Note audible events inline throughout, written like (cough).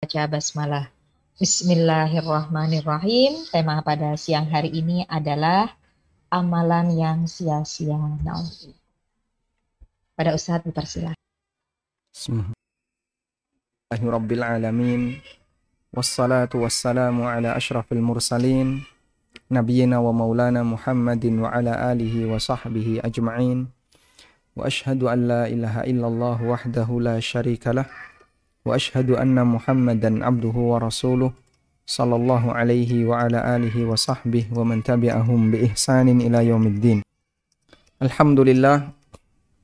baca basmalah. Bismillahirrahmanirrahim. Tema pada siang hari ini adalah amalan yang sia-sia. Nah, pada Ustadz dipersilakan. Bismillahirrahmanirrahim. Wassalatu wassalamu ala ashrafil mursalin. Nabiyina wa maulana Muhammadin wa ala alihi wa sahbihi ajma'in. Wa ashhadu an la ilaha illallah wahdahu la syarika lah. واشهد ان محمدا عبده ورسوله صلى الله عليه وعلى اله وصحبه ومن تبعهم باحسان الى يوم الدين Alhamdulillah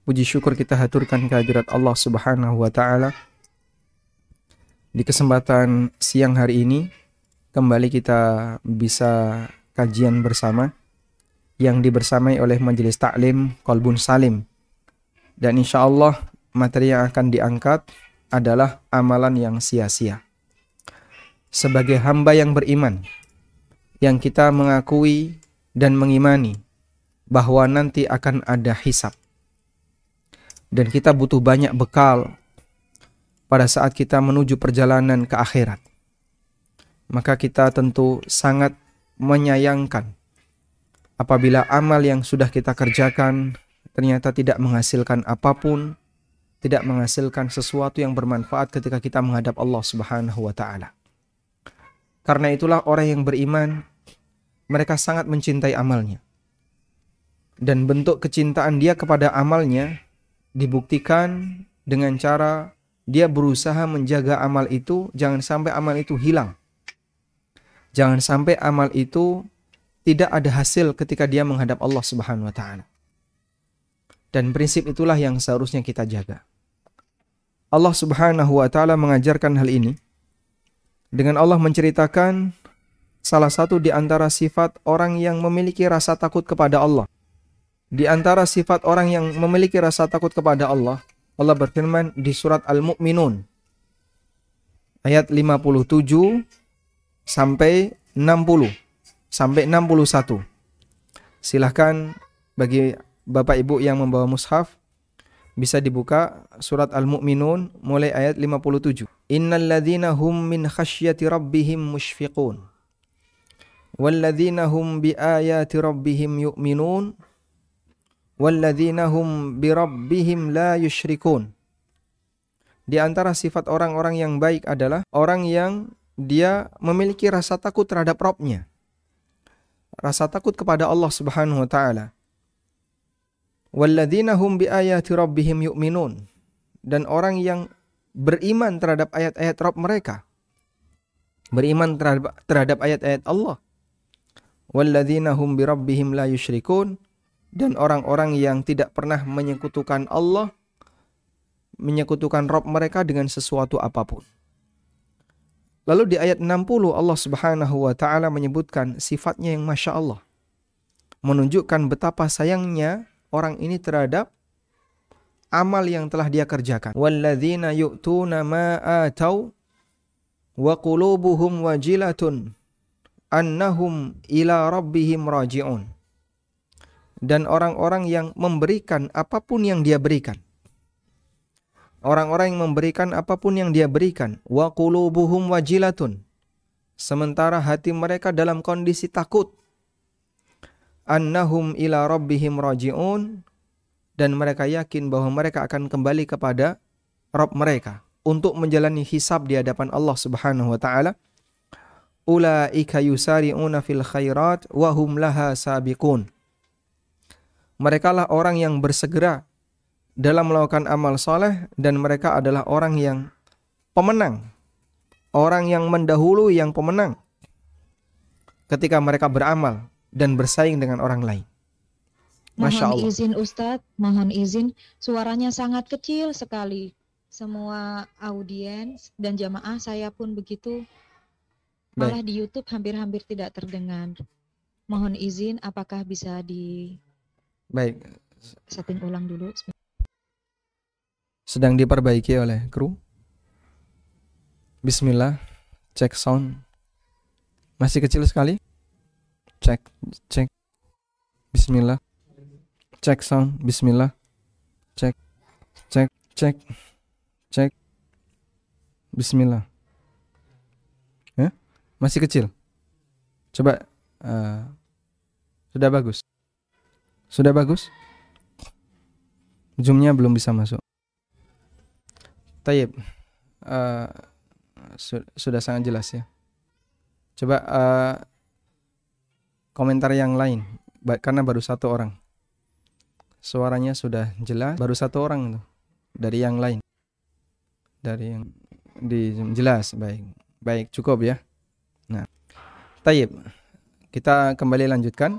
puji syukur kita haturkan kehadirat Allah Subhanahu wa taala di kesempatan siang hari ini kembali kita bisa kajian bersama yang dibersamai oleh Majelis Taklim Kolbun Salim dan insya Allah materi yang akan diangkat adalah amalan yang sia-sia. Sebagai hamba yang beriman, yang kita mengakui dan mengimani bahwa nanti akan ada hisap. Dan kita butuh banyak bekal pada saat kita menuju perjalanan ke akhirat. Maka kita tentu sangat menyayangkan apabila amal yang sudah kita kerjakan ternyata tidak menghasilkan apa pun tidak menghasilkan sesuatu yang bermanfaat ketika kita menghadap Allah Subhanahu wa taala. Karena itulah orang yang beriman mereka sangat mencintai amalnya. Dan bentuk kecintaan dia kepada amalnya dibuktikan dengan cara dia berusaha menjaga amal itu jangan sampai amal itu hilang. Jangan sampai amal itu tidak ada hasil ketika dia menghadap Allah Subhanahu wa taala. Dan prinsip itulah yang seharusnya kita jaga. Allah Subhanahu wa taala mengajarkan hal ini dengan Allah menceritakan salah satu di antara sifat orang yang memiliki rasa takut kepada Allah. Di antara sifat orang yang memiliki rasa takut kepada Allah, Allah berfirman di surat Al-Mu'minun ayat 57 sampai 60 sampai 61. Silahkan bagi Bapak Ibu yang membawa mushaf bisa dibuka surat Al-Mu'minun mulai ayat 57. Innal ladzina hum min khasyati rabbihim mushfiqun. Walladzina hum bi ayati rabbihim yu'minun. Walladzina hum bi rabbihim la yusyrikun. Di antara sifat orang-orang yang baik adalah orang yang dia memiliki rasa takut terhadap Rabbnya. Rasa takut kepada Allah Subhanahu wa taala Walladzina hum biayati rabbihim yu'minun. Dan orang yang beriman terhadap ayat-ayat Rabb mereka. Beriman terhadap, ayat-ayat Allah. Walladzina hum bi rabbihim la yusyrikun. Dan orang-orang yang tidak pernah menyekutukan Allah, menyekutukan Rabb mereka dengan sesuatu apa pun. Lalu di ayat 60 Allah Subhanahu wa taala menyebutkan sifatnya yang Masya Allah. Menunjukkan betapa sayangnya orang ini terhadap amal yang telah dia kerjakan. Walladzina yu'tuna ma atau wa qulubuhum wajilatun annahum ila rabbihim raji'un. Dan orang-orang yang memberikan apa pun yang dia berikan. Orang-orang yang memberikan apa pun yang dia berikan. Wa qulubuhum wajilatun. Sementara hati mereka dalam kondisi takut annahum ila rabbihim raji'un dan mereka yakin bahwa mereka akan kembali kepada Rabb mereka untuk menjalani hisab di hadapan Allah Subhanahu wa taala. Ulaika yusari'una fil khairat wa hum laha sabiqun. Mereka lah orang yang bersegera dalam melakukan amal soleh dan mereka adalah orang yang pemenang. Orang yang mendahului yang pemenang ketika mereka beramal dan bersaing dengan orang lain. Masya mohon Allah. izin Ustadz, mohon izin, suaranya sangat kecil sekali. Semua audiens dan jamaah saya pun begitu. Malah Baik. di YouTube hampir-hampir tidak terdengar. Mohon izin, apakah bisa di Baik. setting ulang dulu? Sedang diperbaiki oleh kru. Bismillah, cek sound. Masih kecil sekali? Cek cek bismillah cek sound bismillah cek cek cek cek bismillah Masih kecil. Coba uh, sudah bagus. Sudah bagus? Zoomnya belum bisa masuk. Tayyip. Uh, su sudah sangat jelas ya. Coba uh, komentar yang lain karena baru satu orang. Suaranya sudah jelas, baru satu orang tuh dari yang lain. Dari yang di jelas baik. Baik, cukup ya. Nah. Tayyip. Kita kembali lanjutkan.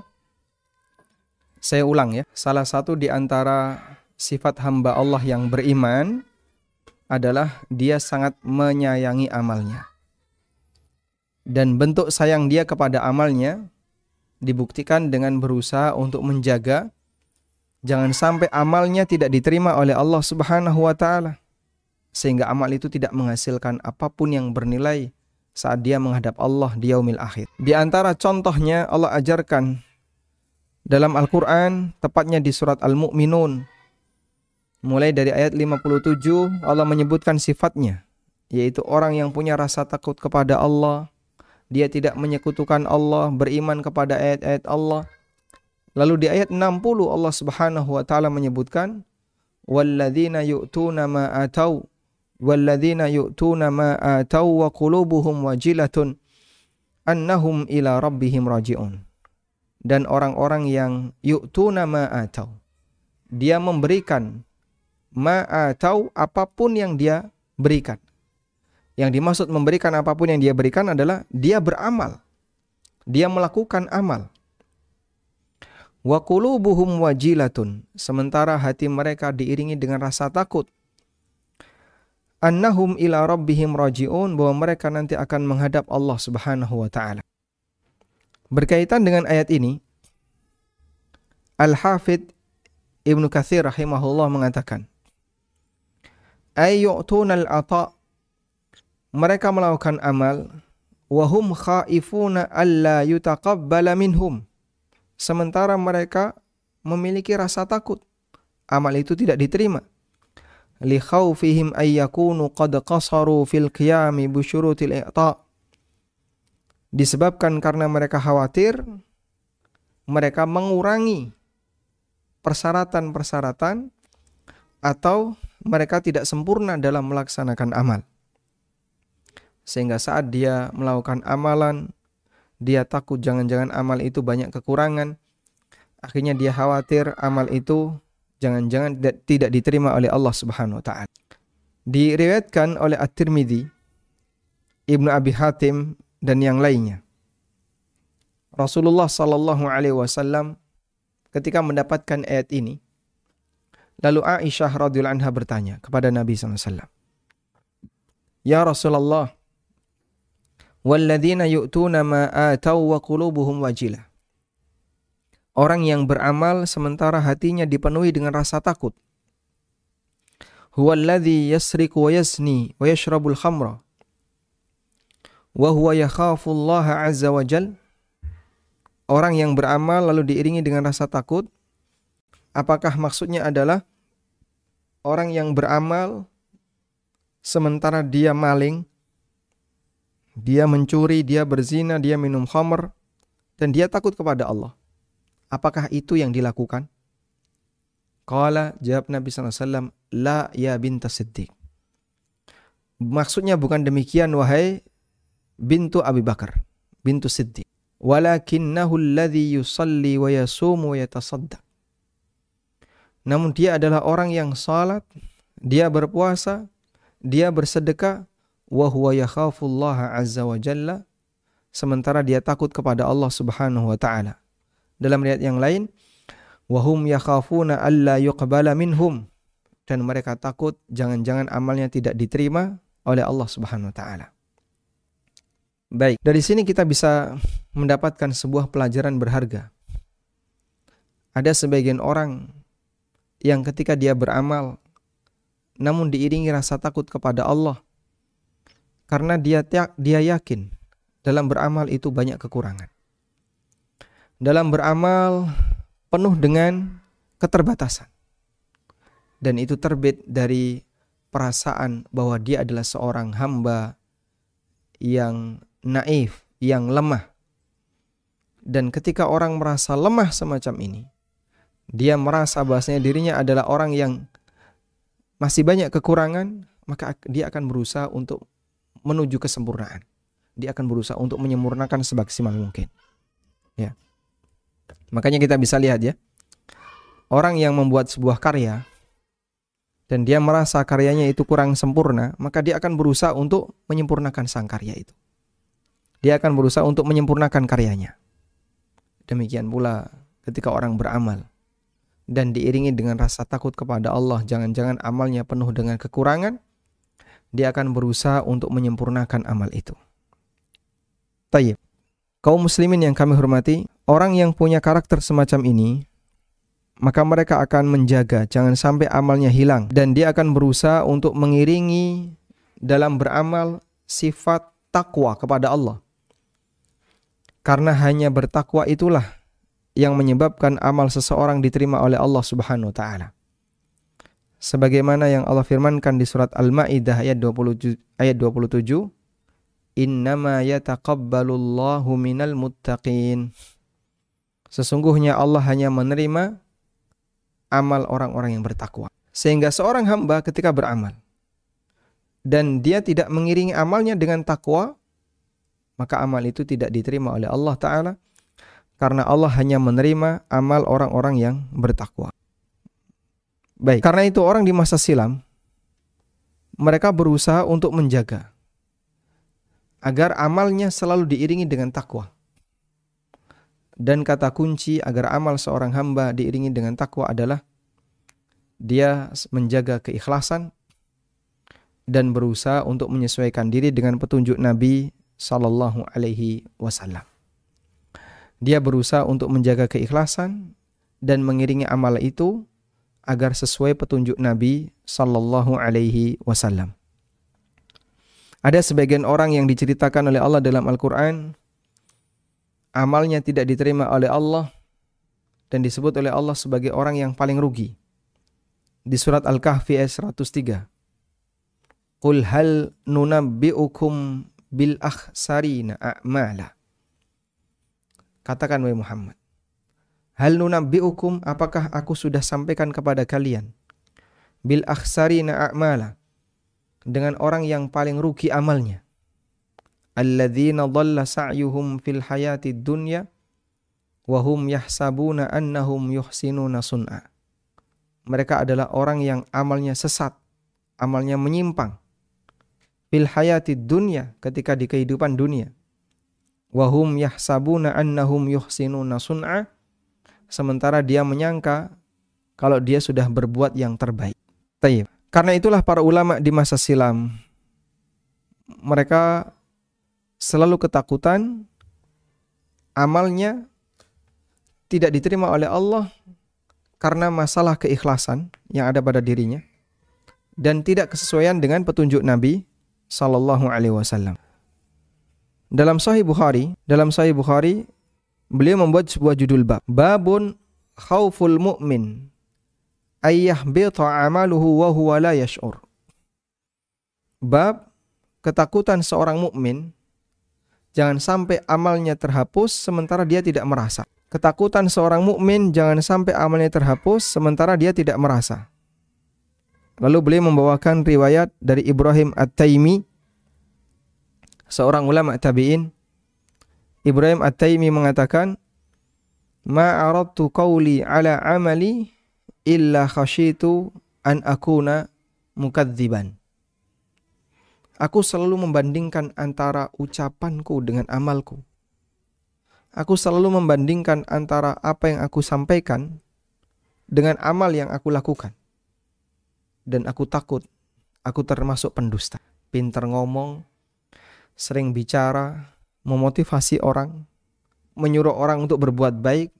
Saya ulang ya. Salah satu di antara sifat hamba Allah yang beriman adalah dia sangat menyayangi amalnya. Dan bentuk sayang dia kepada amalnya dibuktikan dengan berusaha untuk menjaga jangan sampai amalnya tidak diterima oleh Allah Subhanahu wa taala sehingga amal itu tidak menghasilkan apa pun yang bernilai saat dia menghadap Allah di yaumil akhir. Di antara contohnya Allah ajarkan dalam Al-Qur'an tepatnya di surat Al-Mu'minun Mulai dari ayat 57 Allah menyebutkan sifatnya yaitu orang yang punya rasa takut kepada Allah, dia tidak menyekutukan Allah, beriman kepada ayat-ayat Allah. Lalu di ayat 60 Allah Subhanahu wa taala menyebutkan walladzina yu'tuna ma atau walladzina yu'tuna ma atau wa qulubuhum wajilatun annahum ila rabbihim raji'un. Dan orang-orang yang yu'tuna ma atau dia memberikan ma'atau apa pun yang dia berikan. Yang dimaksud memberikan apa pun yang dia berikan adalah dia beramal. Dia melakukan amal. Wa qulubuhum wajilatun. Sementara hati mereka diiringi dengan rasa takut. Annahum ila rabbihim raji'un bahwa mereka nanti akan menghadap Allah Subhanahu wa taala. Berkaitan dengan ayat ini, Al-Hafidh Ibnu Katsir rahimahullah mengatakan, ayyu'tunal ata mereka melakukan amal wahum khaifuna alla yutaqabbala minhum. Sementara mereka memiliki rasa takut amal itu tidak diterima. Li khawfihim ay yakunu qad qasaru fil qiyami bi syurutil i'ta. Disebabkan karena mereka khawatir mereka mengurangi persyaratan-persyaratan atau mereka tidak sempurna dalam melaksanakan amal. Sehingga saat dia melakukan amalan, dia takut jangan-jangan amal itu banyak kekurangan. Akhirnya dia khawatir amal itu jangan-jangan tidak diterima oleh Allah Subhanahu wa taala. Diriwayatkan oleh At-Tirmidzi, Ibnu Abi Hatim dan yang lainnya. Rasulullah sallallahu alaihi wasallam ketika mendapatkan ayat ini Lalu Aisyah radhiyallahu anha bertanya kepada Nabi SAW. Ya Rasulullah, walladzina yu'tuna ma atau wa qulubuhum wajilah. Orang yang beramal sementara hatinya dipenuhi dengan rasa takut. Huwa alladhi yasriku wa yasni wa yashrabul khamra. Wa huwa yakhafu Allah azza wa jal. Orang yang beramal lalu diiringi dengan rasa takut Apakah maksudnya adalah orang yang beramal sementara dia maling, dia mencuri, dia berzina, dia minum khamr, dan dia takut kepada Allah. Apakah itu yang dilakukan? Qala jawab Nabi SAW, La ya binta siddiq. Maksudnya bukan demikian wahai bintu Abi Bakar, bintu Siddiq. Walakinnahu alladhi yusalli wa yasumu wa yatasaddaq. Namun dia adalah orang yang salat, dia berpuasa, dia bersedekah, wa huwa yakhafullaha azza wa jalla, sementara dia takut kepada Allah Subhanahu wa taala. Dalam riwayat yang lain, wa hum yakhafuna alla minhum dan mereka takut jangan-jangan amalnya tidak diterima oleh Allah Subhanahu wa taala. Baik, dari sini kita bisa mendapatkan sebuah pelajaran berharga. Ada sebagian orang yang ketika dia beramal namun diiringi rasa takut kepada Allah karena dia dia yakin dalam beramal itu banyak kekurangan. Dalam beramal penuh dengan keterbatasan. Dan itu terbit dari perasaan bahwa dia adalah seorang hamba yang naif, yang lemah. Dan ketika orang merasa lemah semacam ini, dia merasa bahasanya dirinya adalah orang yang masih banyak kekurangan, maka dia akan berusaha untuk menuju kesempurnaan. Dia akan berusaha untuk menyempurnakan semaksimal mungkin. Ya. Makanya kita bisa lihat ya. Orang yang membuat sebuah karya dan dia merasa karyanya itu kurang sempurna, maka dia akan berusaha untuk menyempurnakan sang karya itu. Dia akan berusaha untuk menyempurnakan karyanya. Demikian pula ketika orang beramal dan diiringi dengan rasa takut kepada Allah, jangan-jangan amalnya penuh dengan kekurangan, dia akan berusaha untuk menyempurnakan amal itu. Tayyib. Kaum muslimin yang kami hormati, orang yang punya karakter semacam ini, maka mereka akan menjaga jangan sampai amalnya hilang dan dia akan berusaha untuk mengiringi dalam beramal sifat takwa kepada Allah. Karena hanya bertakwa itulah yang menyebabkan amal seseorang diterima oleh Allah Subhanahu wa taala. Sebagaimana yang Allah firmankan di surat Al-Maidah ayat 20 ayat 27, "Innama yataqabbalullahu minal muttaqin." Sesungguhnya Allah hanya menerima amal orang-orang yang bertakwa. Sehingga seorang hamba ketika beramal dan dia tidak mengiringi amalnya dengan takwa, maka amal itu tidak diterima oleh Allah Ta'ala karena Allah hanya menerima amal orang-orang yang bertakwa. Baik, karena itu orang di masa silam mereka berusaha untuk menjaga agar amalnya selalu diiringi dengan takwa. Dan kata kunci agar amal seorang hamba diiringi dengan takwa adalah dia menjaga keikhlasan dan berusaha untuk menyesuaikan diri dengan petunjuk Nabi Sallallahu Alaihi Wasallam. Dia berusaha untuk menjaga keikhlasan dan mengiringi amal itu agar sesuai petunjuk Nabi Sallallahu Alaihi Wasallam. Ada sebagian orang yang diceritakan oleh Allah dalam Al-Quran, amalnya tidak diterima oleh Allah dan disebut oleh Allah sebagai orang yang paling rugi. Di surat Al-Kahfi ayat 103. Qul hal nunabbi'ukum bil akhsarina a'mala. Katakan wahai Muhammad. Hal nunabbi'ukum apakah aku sudah sampaikan kepada kalian bil akhsarina a'mala dengan orang yang paling rugi amalnya. Alladzina dhalla sa'yuhum fil hayati dunya wa hum yahsabuna annahum yuhsinuna sun'a. Mereka adalah orang yang amalnya sesat, amalnya menyimpang fil hayati dunya ketika di kehidupan dunia. Wahum yahsabuna annahum yuhsinuna sun'a sementara dia menyangka kalau dia sudah berbuat yang terbaik. Tayyib. Karena itulah para ulama di masa silam mereka selalu ketakutan amalnya tidak diterima oleh Allah karena masalah keikhlasan yang ada pada dirinya dan tidak kesesuaian dengan petunjuk Nabi sallallahu alaihi wasallam. Dalam Sahih Bukhari, dalam Sahih Bukhari beliau membuat sebuah judul bab, babun khauful mu'min ayyah bita amaluhu wa huwa la yash'ur. Bab ketakutan seorang mukmin jangan sampai amalnya terhapus sementara dia tidak merasa. Ketakutan seorang mukmin jangan sampai amalnya terhapus sementara dia tidak merasa. Lalu beliau membawakan riwayat dari Ibrahim At-Taimi, seorang ulama tabi'in. Ibrahim At-Taimi mengatakan, "Ma aradtu qawli ala amali illa khashitu an akuna mukadziban." Aku selalu membandingkan antara ucapanku dengan amalku. Aku selalu membandingkan antara apa yang aku sampaikan dengan amal yang aku lakukan dan aku takut aku termasuk pendusta. Pinter ngomong, sering bicara, memotivasi orang, menyuruh orang untuk berbuat baik,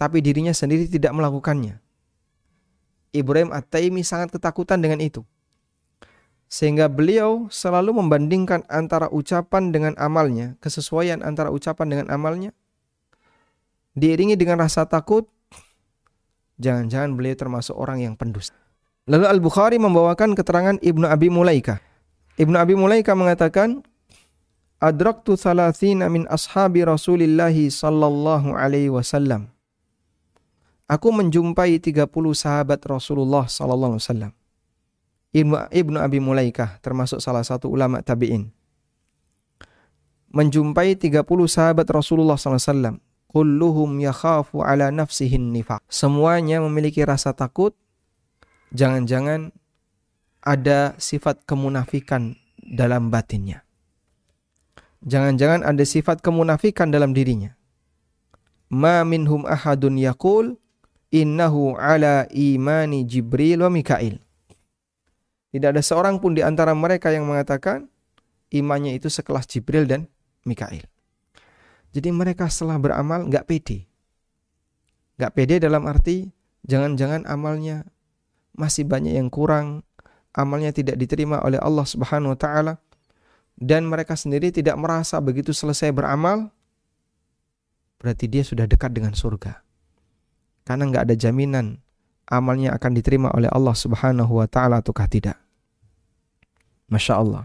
tapi dirinya sendiri tidak melakukannya. Ibrahim At-Taimi sangat ketakutan dengan itu. Sehingga beliau selalu membandingkan antara ucapan dengan amalnya, kesesuaian antara ucapan dengan amalnya. Diiringi dengan rasa takut, jangan-jangan beliau termasuk orang yang pendusta. Lalu Al-Bukhari membawakan keterangan Ibnu Abi Mulaika. Ibnu Abi Mulaika mengatakan, adraktu thalathina min ashabi Rasulillah sallallahu alaihi wasallam. Aku menjumpai 30 sahabat Rasulullah sallallahu alaihi wasallam. Ibnu, Ibnu Abi Mulaikah termasuk salah satu ulama tabi'in. Menjumpai 30 sahabat Rasulullah SAW. Kulluhum yakhafu ala nafsihin nifaq. Semuanya memiliki rasa takut. Jangan-jangan ada sifat kemunafikan dalam batinnya. Jangan-jangan ada sifat kemunafikan dalam dirinya. Ma minhum ahadun yakul innahu ala imani Jibril wa Mikail. Tidak ada seorang pun di antara mereka yang mengatakan imannya itu sekelas Jibril dan Mikail. Jadi mereka setelah beramal nggak pede. Nggak pede dalam arti jangan-jangan amalnya masih banyak yang kurang, amalnya tidak diterima oleh Allah Subhanahu wa taala dan mereka sendiri tidak merasa begitu selesai beramal berarti dia sudah dekat dengan surga. Karena nggak ada jaminan amalnya akan diterima oleh Allah Subhanahu wa taala ataukah tidak. Masya Allah.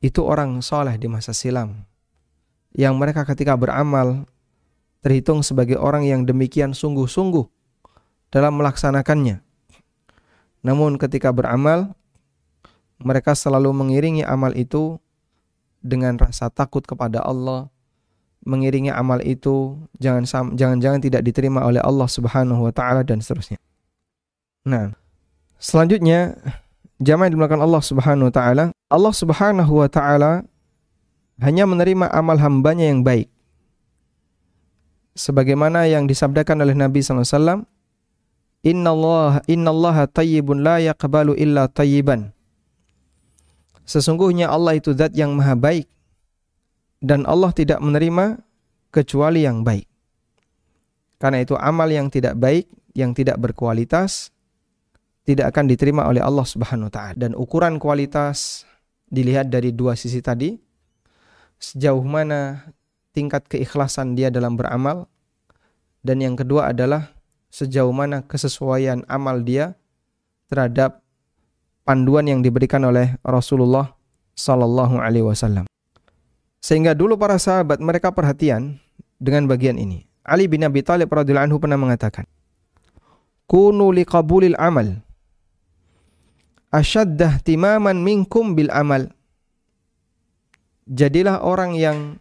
Itu orang soleh di masa silam. Yang mereka ketika beramal terhitung sebagai orang yang demikian sungguh-sungguh dalam melaksanakannya. Namun ketika beramal, mereka selalu mengiringi amal itu dengan rasa takut kepada Allah, mengiringi amal itu jangan jangan-jangan tidak diterima oleh Allah Subhanahu wa taala dan seterusnya. Nah, selanjutnya jamaah dimulakan Allah Subhanahu wa taala, Allah Subhanahu wa taala hanya menerima amal hambanya yang baik. Sebagaimana yang disabdakan oleh Nabi SAW, Inna Allah, Inna Allah tayyibun la yaqbalu illa tayyiban. Sesungguhnya Allah itu zat yang maha baik, dan Allah tidak menerima kecuali yang baik. Karena itu amal yang tidak baik, yang tidak berkualitas tidak akan diterima oleh Allah Subhanahu wa taala. Dan ukuran kualitas dilihat dari dua sisi tadi. Sejauh mana tingkat keikhlasan dia dalam beramal dan yang kedua adalah sejauh mana kesesuaian amal dia terhadap panduan yang diberikan oleh Rasulullah sallallahu alaihi wasallam. Sehingga dulu para sahabat mereka perhatian dengan bagian ini. Ali bin Abi Thalib radhiyallahu anhu pernah mengatakan, "Kunu liqabulil amal asyaddah timaman minkum bil amal." Jadilah orang yang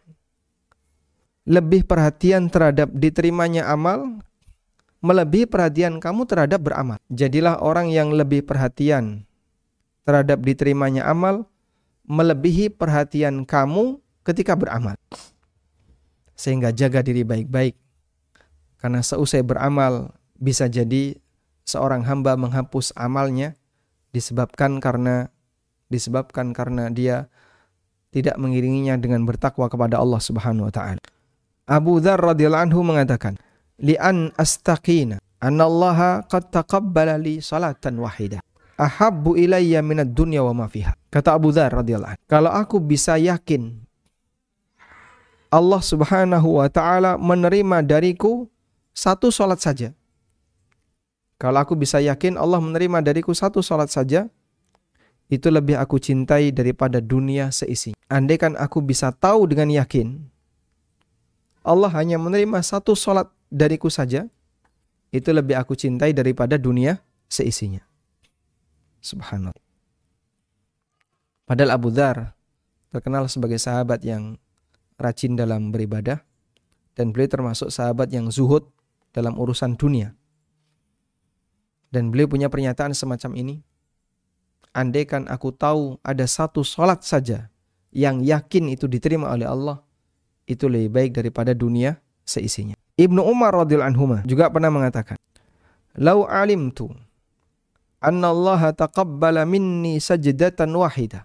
lebih perhatian terhadap diterimanya amal melebihi perhatian kamu terhadap beramal. Jadilah orang yang lebih perhatian terhadap diterimanya amal melebihi perhatian kamu ketika beramal. Sehingga jaga diri baik-baik. Karena seusai beramal bisa jadi seorang hamba menghapus amalnya disebabkan karena disebabkan karena dia tidak mengiringinya dengan bertakwa kepada Allah Subhanahu wa taala. Abu Dzar radhiyallahu anhu mengatakan, "Li'an astaqina anna Allah qad taqabbala li salatan wahidah." Ahabbu ilayya minad dunya wa ma fiha. Kata Abu Dzar radhiyallahu anhu, kalau aku bisa yakin Allah Subhanahu wa taala menerima dariku satu salat saja. Kalau aku bisa yakin Allah menerima dariku satu salat saja, itu lebih aku cintai daripada dunia seisi. Andaikan aku bisa tahu dengan yakin Allah hanya menerima satu salat dariku saja, itu lebih aku cintai daripada dunia seisinya. Subhanallah. Padahal Abu Dhar terkenal sebagai sahabat yang rajin dalam beribadah dan beliau termasuk sahabat yang zuhud dalam urusan dunia. Dan beliau punya pernyataan semacam ini. Andaikan aku tahu ada satu sholat saja yang yakin itu diterima oleh Allah, itu lebih baik daripada dunia seisinya. Ibnu Umar radhiyallahu anhu juga pernah mengatakan, "Lau alimtu anna Allah taqabbala minni sajdatan wahidah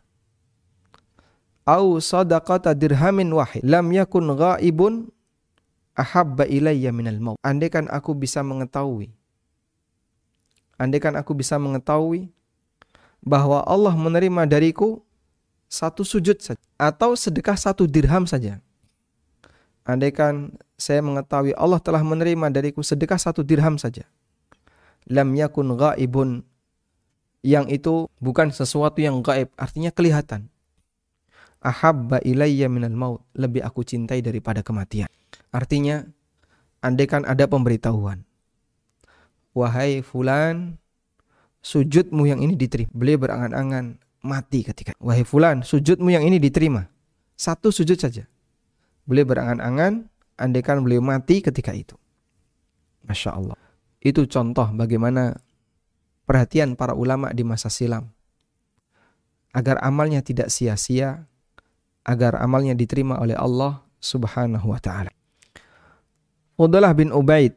au sadaqata dirhamin wahid lam yakun ghaibun ahabba ilayya minal maut. Andaikan aku bisa mengetahui Andaikan aku bisa mengetahui bahwa Allah menerima dariku satu sujud saja atau sedekah satu dirham saja. Andaikan saya mengetahui Allah telah menerima dariku sedekah satu dirham saja. Lam yakun ghaibun yang itu bukan sesuatu yang gaib, artinya kelihatan ahabba ilayya minal maut. Lebih aku cintai daripada kematian. Artinya, andaikan ada pemberitahuan. Wahai fulan, sujudmu yang ini diterima. Beliau berangan-angan mati ketika. Wahai fulan, sujudmu yang ini diterima. Satu sujud saja. Beliau berangan-angan, andaikan beliau mati ketika itu. Masya Allah. Itu contoh bagaimana perhatian para ulama di masa silam. Agar amalnya tidak sia-sia, agar amalnya diterima oleh Allah subhanahu wa ta'ala. Udalah bin Ubaid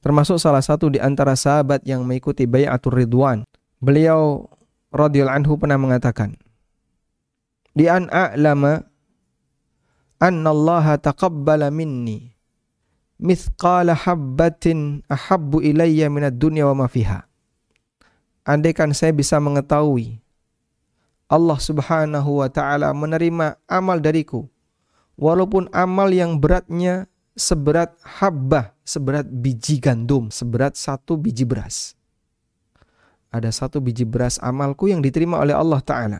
termasuk salah satu di antara sahabat yang mengikuti bayatul ridwan. Beliau radhiyallahu anhu pernah mengatakan, "Di an a'lama anna Allah taqabbala minni mithqala habbatin ahabbu ilayya minad dunya wa ma fiha." Andaikan saya bisa mengetahui Allah Subhanahu wa taala menerima amal dariku walaupun amal yang beratnya seberat habbah, seberat biji gandum, seberat satu biji beras. Ada satu biji beras amalku yang diterima oleh Allah Ta'ala.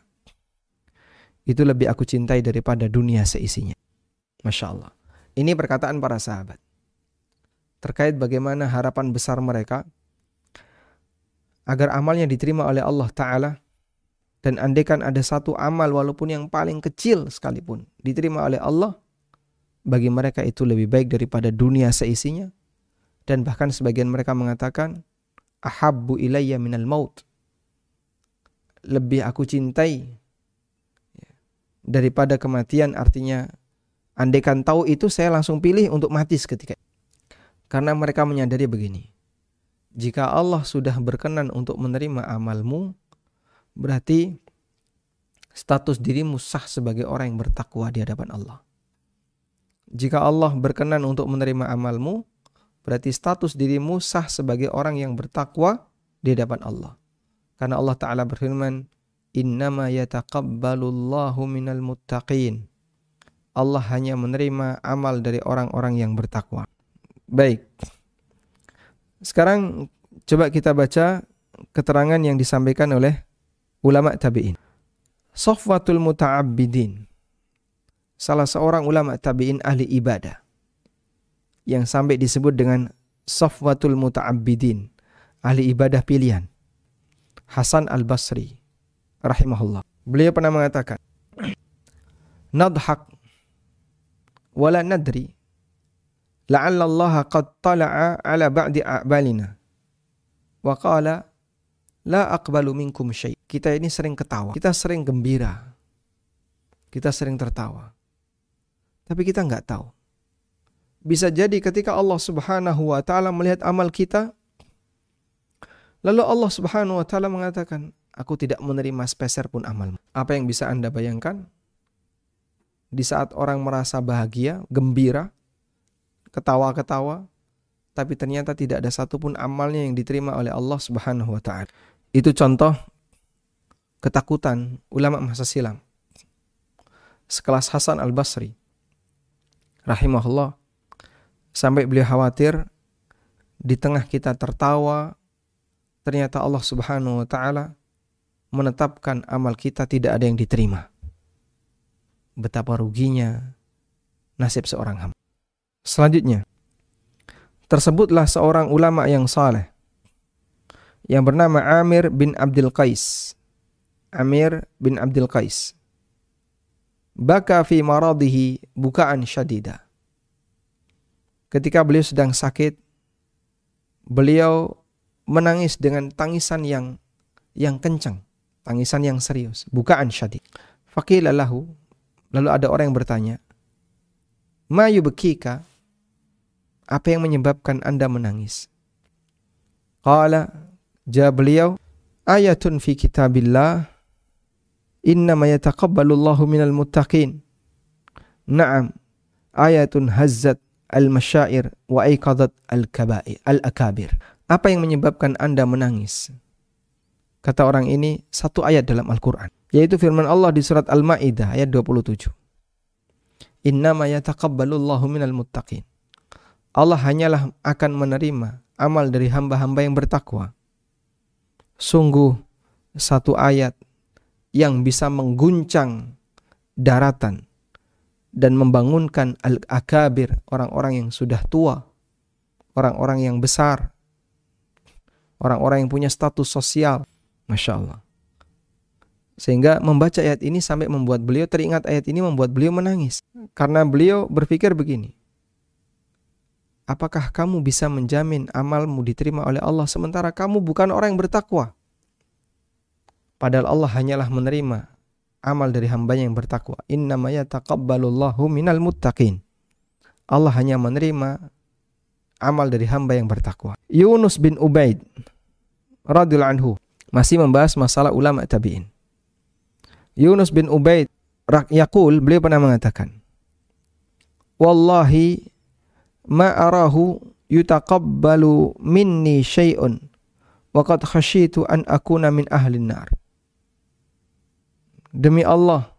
Itu lebih aku cintai daripada dunia seisinya. Masya Allah. Ini perkataan para sahabat. Terkait bagaimana harapan besar mereka agar amalnya diterima oleh Allah Ta'ala. Dan andaikan ada satu amal walaupun yang paling kecil sekalipun diterima oleh Allah, bagi mereka itu lebih baik daripada dunia seisinya. Dan bahkan sebagian mereka mengatakan ahabbu ilayya minal maut. Lebih aku cintai ya, daripada kematian. Artinya andaikan tahu itu saya langsung pilih untuk mati seketika. Karena mereka menyadari begini jika Allah sudah berkenan untuk menerima amalmu berarti status dirimu sah sebagai orang yang bertakwa di hadapan Allah jika Allah berkenan untuk menerima amalmu, berarti status dirimu sah sebagai orang yang bertakwa di hadapan Allah. Karena Allah Ta'ala berfirman, Innama yataqabbalullahu minal muttaqin. Allah hanya menerima amal dari orang-orang yang bertakwa. Baik. Sekarang coba kita baca keterangan yang disampaikan oleh ulama tabi'in. Sofwatul muta'abbidin salah seorang ulama tabi'in ahli ibadah yang sampai disebut dengan Safwatul Muta'abbidin, ahli ibadah pilihan. Hasan Al-Basri rahimahullah. Beliau pernah mengatakan, (clears throat) "Nadhak wala nadri la'alla Allah qad tala'a ala ba'di a'balina wa qala la aqbalu minkum syai." Kita ini sering ketawa, kita sering gembira. Kita sering tertawa. Tapi kita nggak tahu. Bisa jadi ketika Allah Subhanahu wa taala melihat amal kita lalu Allah Subhanahu wa taala mengatakan, "Aku tidak menerima sepeser pun amalmu." Apa yang bisa Anda bayangkan? Di saat orang merasa bahagia, gembira, ketawa-ketawa, tapi ternyata tidak ada satupun amalnya yang diterima oleh Allah Subhanahu wa taala. Itu contoh ketakutan ulama masa silam. Sekelas Hasan Al-Basri rahimahullah sampai beliau khawatir di tengah kita tertawa ternyata Allah Subhanahu wa taala menetapkan amal kita tidak ada yang diterima. Betapa ruginya nasib seorang hamba. Selanjutnya, tersebutlah seorang ulama yang saleh yang bernama Amir bin Abdul Qais. Amir bin Abdul Qais baka fi maradihi bukaan syadida. Ketika beliau sedang sakit, beliau menangis dengan tangisan yang yang kencang, tangisan yang serius, bukaan syadid. Faqila lahu, lalu ada orang yang bertanya, "Ma yubkika?" Apa yang menyebabkan Anda menangis? Qala, jawab beliau, ayatun fi kitabillah innama yataqabbalu Allahu minal muttaqin. Naam, ayatun hazzat al-masyair wa aiqadat al-kabair al-akabir. Apa yang menyebabkan Anda menangis? Kata orang ini satu ayat dalam Al-Qur'an, yaitu firman Allah di surat Al-Maidah ayat 27. Innama yataqabbalu Allahu minal muttaqin. Allah hanyalah akan menerima amal dari hamba-hamba yang bertakwa. Sungguh satu ayat yang bisa mengguncang daratan dan membangunkan al-akabir, orang-orang yang sudah tua, orang-orang yang besar, orang-orang yang punya status sosial. Masya Allah. Sehingga membaca ayat ini sampai membuat beliau teringat ayat ini membuat beliau menangis. Karena beliau berpikir begini. Apakah kamu bisa menjamin amalmu diterima oleh Allah sementara kamu bukan orang yang bertakwa? Padahal Allah hanyalah menerima amal dari hambanya yang bertakwa. Innama yataqabbalullahu minal muttaqin. Allah hanya menerima amal dari hamba yang bertakwa. Yunus bin Ubaid radhiyallahu anhu masih membahas masalah ulama tabi'in. Yunus bin Ubaid Yaqul beliau pernah mengatakan Wallahi ma arahu yutaqabbalu minni syai'un wa qad khasyitu an akuna min ahli nar Demi Allah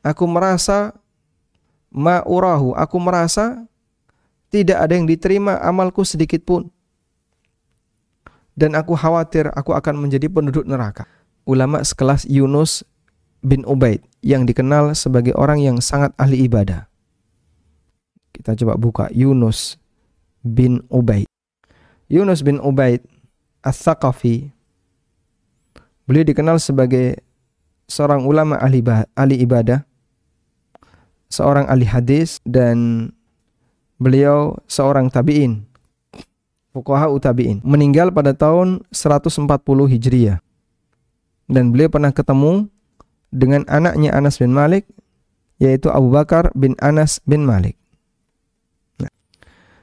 aku merasa ma urahu aku merasa tidak ada yang diterima amalku sedikit pun. Dan aku khawatir aku akan menjadi penduduk neraka. Ulama sekelas Yunus bin Ubaid yang dikenal sebagai orang yang sangat ahli ibadah. Kita coba buka Yunus bin Ubaid. Yunus bin Ubaid As-Saqafi Beliau dikenal sebagai seorang ulama ahli, ahli ibadah, seorang ahli hadis dan beliau seorang tabi'in. Fuqaha tabi'in. Meninggal pada tahun 140 Hijriah. Dan beliau pernah ketemu dengan anaknya Anas bin Malik yaitu Abu Bakar bin Anas bin Malik.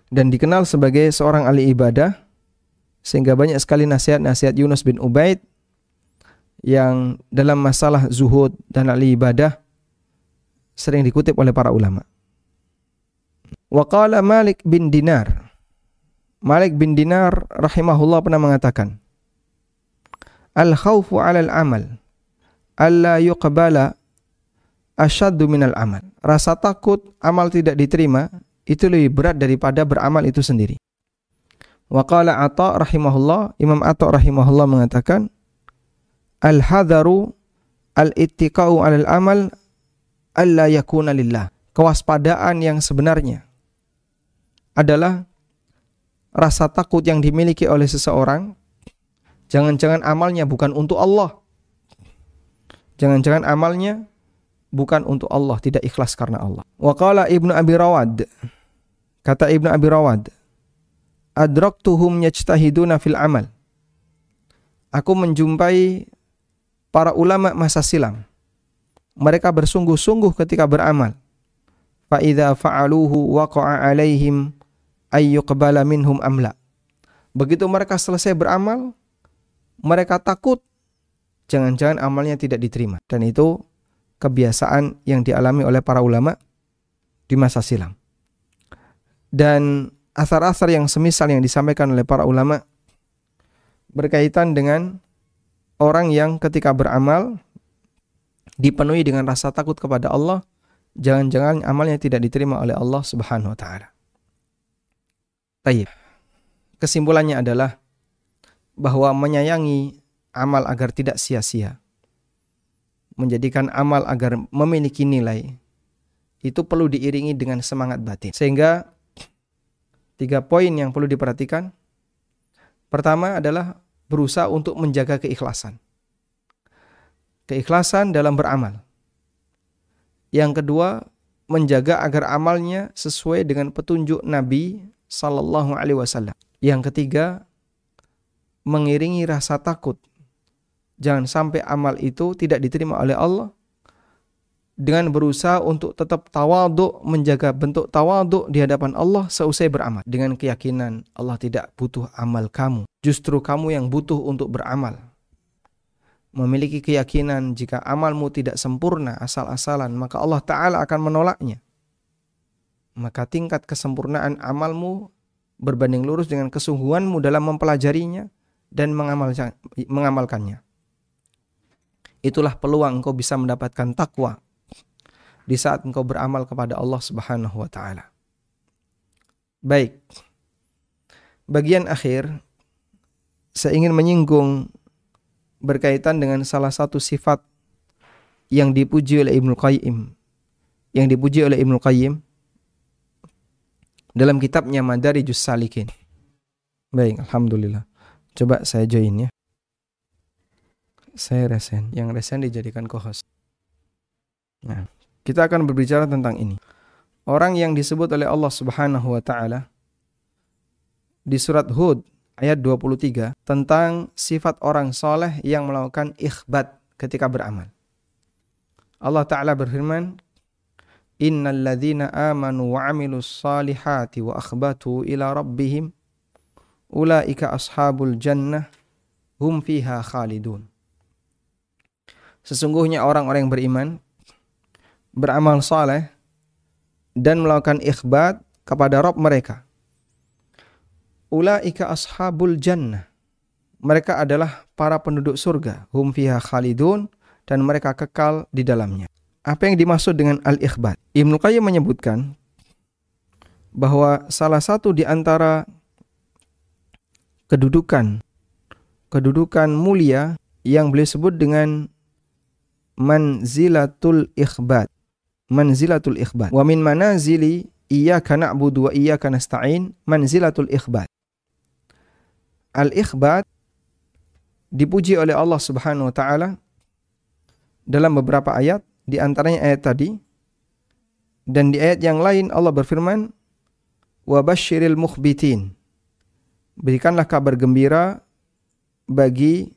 Dan dikenal sebagai seorang ahli ibadah sehingga banyak sekali nasihat-nasihat Yunus bin Ubaid yang dalam masalah zuhud dan ahli ibadah sering dikutip oleh para ulama. Waqala Malik bin Dinar. Malik bin Dinar rahimahullah pernah mengatakan, Al-khawfu 'alal amal alla yuqbala asyaddu minal amal. Rasa takut amal tidak diterima itu lebih berat daripada beramal itu sendiri. Wa qala Atha rahimahullah, Imam Atha rahimahullah mengatakan al-hadaru al-ittiqa'u 'alal amal alla yakuna lillah. Kewaspadaan yang sebenarnya adalah rasa takut yang dimiliki oleh seseorang jangan-jangan amalnya bukan untuk Allah Jangan-jangan amalnya bukan untuk Allah, tidak ikhlas karena Allah. Wa qala Ibnu Abi Rawad. Kata Ibnu Abi Rawad, "Adraktuhum yajtahiduna fil amal." Aku menjumpai para ulama masa silam. Mereka bersungguh-sungguh ketika beramal. Fa idza fa'aluhu waqa'a 'alaihim ayyuqbala minhum amla. Begitu mereka selesai beramal, mereka takut jangan-jangan amalnya tidak diterima. Dan itu kebiasaan yang dialami oleh para ulama di masa silam. Dan asar-asar yang semisal yang disampaikan oleh para ulama berkaitan dengan orang yang ketika beramal dipenuhi dengan rasa takut kepada Allah, jangan-jangan amalnya tidak diterima oleh Allah Subhanahu wa taala. Baik. Kesimpulannya adalah bahwa menyayangi amal agar tidak sia-sia. Menjadikan amal agar memiliki nilai. Itu perlu diiringi dengan semangat batin. Sehingga tiga poin yang perlu diperhatikan. Pertama adalah berusaha untuk menjaga keikhlasan. Keikhlasan dalam beramal. Yang kedua, menjaga agar amalnya sesuai dengan petunjuk Nabi Sallallahu Alaihi Wasallam. Yang ketiga, mengiringi rasa takut Jangan sampai amal itu tidak diterima oleh Allah dengan berusaha untuk tetap tawaduk, menjaga bentuk tawaduk di hadapan Allah seusai beramal. Dengan keyakinan Allah tidak butuh amal kamu. Justru kamu yang butuh untuk beramal. Memiliki keyakinan jika amalmu tidak sempurna asal-asalan, maka Allah Ta'ala akan menolaknya. Maka tingkat kesempurnaan amalmu berbanding lurus dengan kesungguhanmu dalam mempelajarinya dan mengamalkannya itulah peluang engkau bisa mendapatkan takwa di saat engkau beramal kepada Allah Subhanahu wa taala. Baik. Bagian akhir saya ingin menyinggung berkaitan dengan salah satu sifat yang dipuji oleh Ibnu Qayyim yang dipuji oleh Ibnu Qayyim dalam kitabnya Madarijus Salikin. Baik, alhamdulillah. Coba saya join ya. Saya resen, yang resen dijadikan co-host. Nah, kita akan berbicara tentang ini. Orang yang disebut oleh Allah Subhanahu wa taala di surat Hud ayat 23 tentang sifat orang soleh yang melakukan ikhbat ketika beramal. Allah Ta'ala berfirman, Innal ladhina amanu wa amilus salihati wa akhbatu ila rabbihim ulaika ashabul jannah hum fiha khalidun. Sesungguhnya orang-orang yang beriman beramal saleh dan melakukan ikhbat kepada Rabb mereka. Ulaika ashabul jannah. Mereka adalah para penduduk surga. Hum fiha khalidun dan mereka kekal di dalamnya. Apa yang dimaksud dengan al-ikhbat? Ibnu Qayyim menyebutkan bahwa salah satu di antara kedudukan kedudukan mulia yang beliau sebut dengan manzilatul ikhbat. Manzilatul ikhbat. Wa min manazili iyyaka na'budu wa iyyaka nasta'in manzilatul ikhbat. Al-ikhbat dipuji oleh Allah Subhanahu wa taala dalam beberapa ayat, di antaranya ayat tadi. Dan di ayat yang lain Allah berfirman, "Wa basyiril mukhbitin." Berikanlah kabar gembira bagi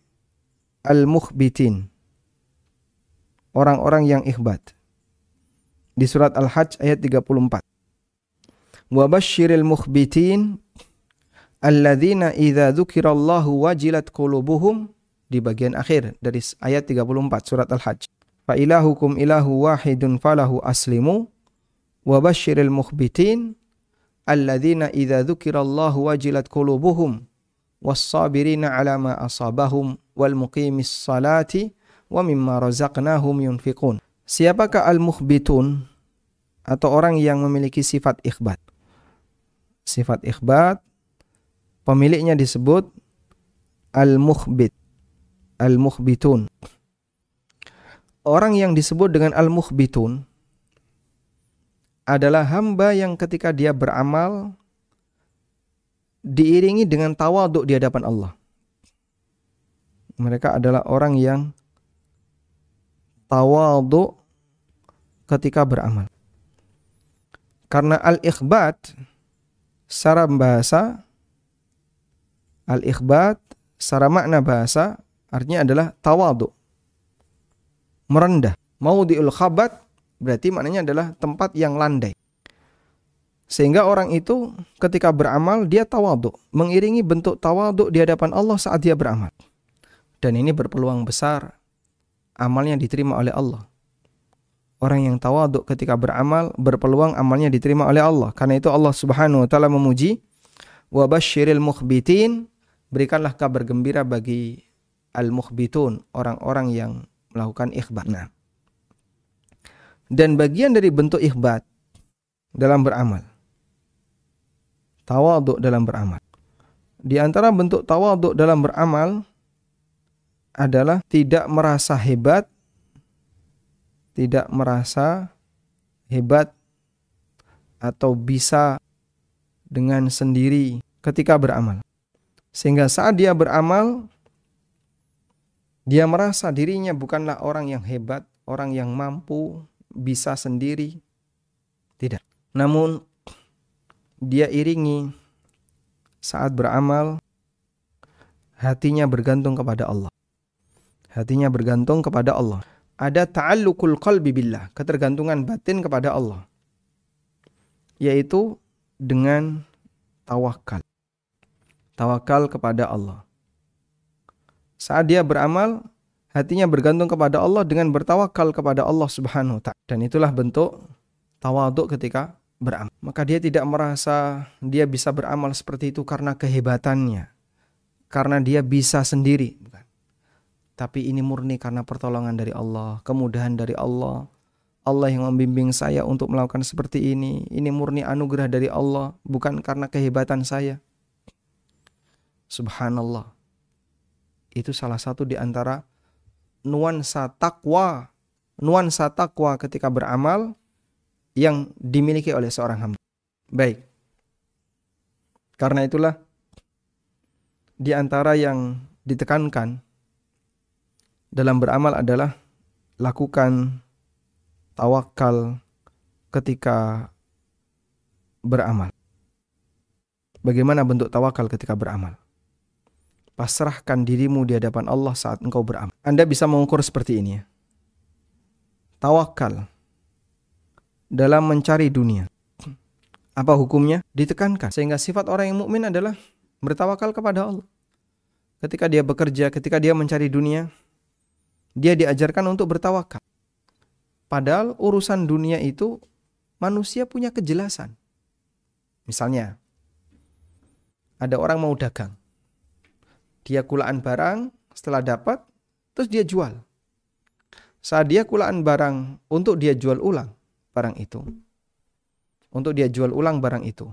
al-mukhbitin. Orang-orang yang ikhbat. Di surat Al-Hajj ayat 34. Wa basyiril mukhbitin alladzina idza dzukirallahu wajilat qulubuhum di bagian akhir dari ayat 34 surat Al-Hajj. Fa ilahukum ilahu wahidun falahu aslimu wa basyiril mukhbitin alladzina idza dzukirallahu wajilat qulubuhum was-sabirina ala ma asabahum wal muqimis salati wa mimma razaqnahum yunfiqun. Siapakah al-mukhbitun atau orang yang memiliki sifat ikhbat? Sifat ikhbat pemiliknya disebut al-mukhbit al-mukhbitun. Orang yang disebut dengan al-mukhbitun adalah hamba yang ketika dia beramal diiringi dengan tawaduk di hadapan Allah. Mereka adalah orang yang tawaduk ketika beramal. Karena al-ikhbat secara bahasa al-ikhbat secara makna bahasa Artinya adalah tawadu. Merendah. Maudiul khabat berarti maknanya adalah tempat yang landai. Sehingga orang itu ketika beramal dia tawadu, mengiringi bentuk tawadu di hadapan Allah saat dia beramal. Dan ini berpeluang besar amalnya diterima oleh Allah. Orang yang tawadu ketika beramal berpeluang amalnya diterima oleh Allah. Karena itu Allah Subhanahu wa taala memuji wa basyiril mukhbitin berikanlah kabar gembira bagi al-mukhbitun, orang-orang yang melakukan ikhbat. Nah, dan bagian dari bentuk ikhbat dalam beramal. Tawaduk dalam beramal. Di antara bentuk tawaduk dalam beramal adalah tidak merasa hebat, tidak merasa hebat atau bisa dengan sendiri ketika beramal. Sehingga saat dia beramal, dia merasa dirinya bukanlah orang yang hebat, orang yang mampu, bisa sendiri. Tidak. Namun dia iringi saat beramal hatinya bergantung kepada Allah. Hatinya bergantung kepada Allah. Ada ta'alluqul qalbi billah, ketergantungan batin kepada Allah. Yaitu dengan tawakal. Tawakal kepada Allah. Saat dia beramal, hatinya bergantung kepada Allah dengan bertawakal kepada Allah Subhanahu wa taala. Dan itulah bentuk tawaduk ketika beramal. Maka dia tidak merasa dia bisa beramal seperti itu karena kehebatannya. Karena dia bisa sendiri. Tapi ini murni karena pertolongan dari Allah, kemudahan dari Allah. Allah yang membimbing saya untuk melakukan seperti ini. Ini murni anugerah dari Allah, bukan karena kehebatan saya. Subhanallah itu salah satu di antara nuansa takwa nuansa takwa ketika beramal yang dimiliki oleh seorang hamba. Baik. Karena itulah di antara yang ditekankan dalam beramal adalah lakukan tawakal ketika beramal. Bagaimana bentuk tawakal ketika beramal? Pasrahkan dirimu di hadapan Allah saat engkau beramal. Anda bisa mengukur seperti ini ya. Tawakal dalam mencari dunia. Apa hukumnya? Ditekankan sehingga sifat orang yang mukmin adalah bertawakal kepada Allah. Ketika dia bekerja, ketika dia mencari dunia, dia diajarkan untuk bertawakal. Padahal urusan dunia itu manusia punya kejelasan. Misalnya, ada orang mau dagang. Dia kulaan barang, setelah dapat, terus dia jual. Saat dia kulaan barang untuk dia jual ulang barang itu. Untuk dia jual ulang barang itu.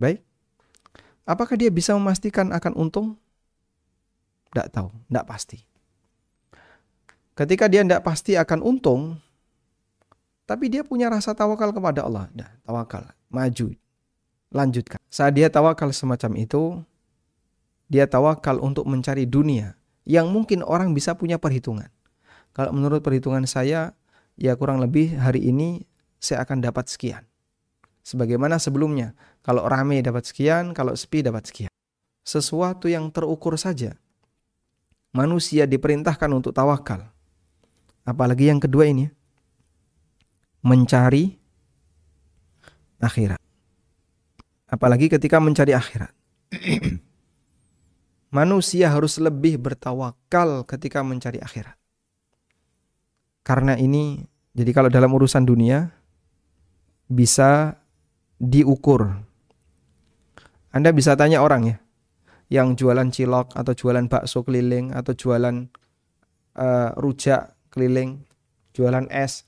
Baik. Apakah dia bisa memastikan akan untung? Tidak tahu, tidak pasti. Ketika dia tidak pasti akan untung, tapi dia punya rasa tawakal kepada Allah. Nah, tawakal, maju, lanjutkan. Saat dia tawakal semacam itu, dia tawakal untuk mencari dunia yang mungkin orang bisa punya perhitungan. Kalau menurut perhitungan saya, ya kurang lebih hari ini saya akan dapat sekian. Sebagaimana sebelumnya, kalau rame dapat sekian, kalau sepi dapat sekian. Sesuatu yang terukur saja. Manusia diperintahkan untuk tawakal. Apalagi yang kedua ini, mencari akhirat apalagi ketika mencari akhirat. (clears throat) Manusia harus lebih bertawakal ketika mencari akhirat. Karena ini, jadi kalau dalam urusan dunia bisa diukur. Anda bisa tanya orang ya, yang jualan cilok atau jualan bakso keliling atau jualan uh, rujak keliling, jualan es.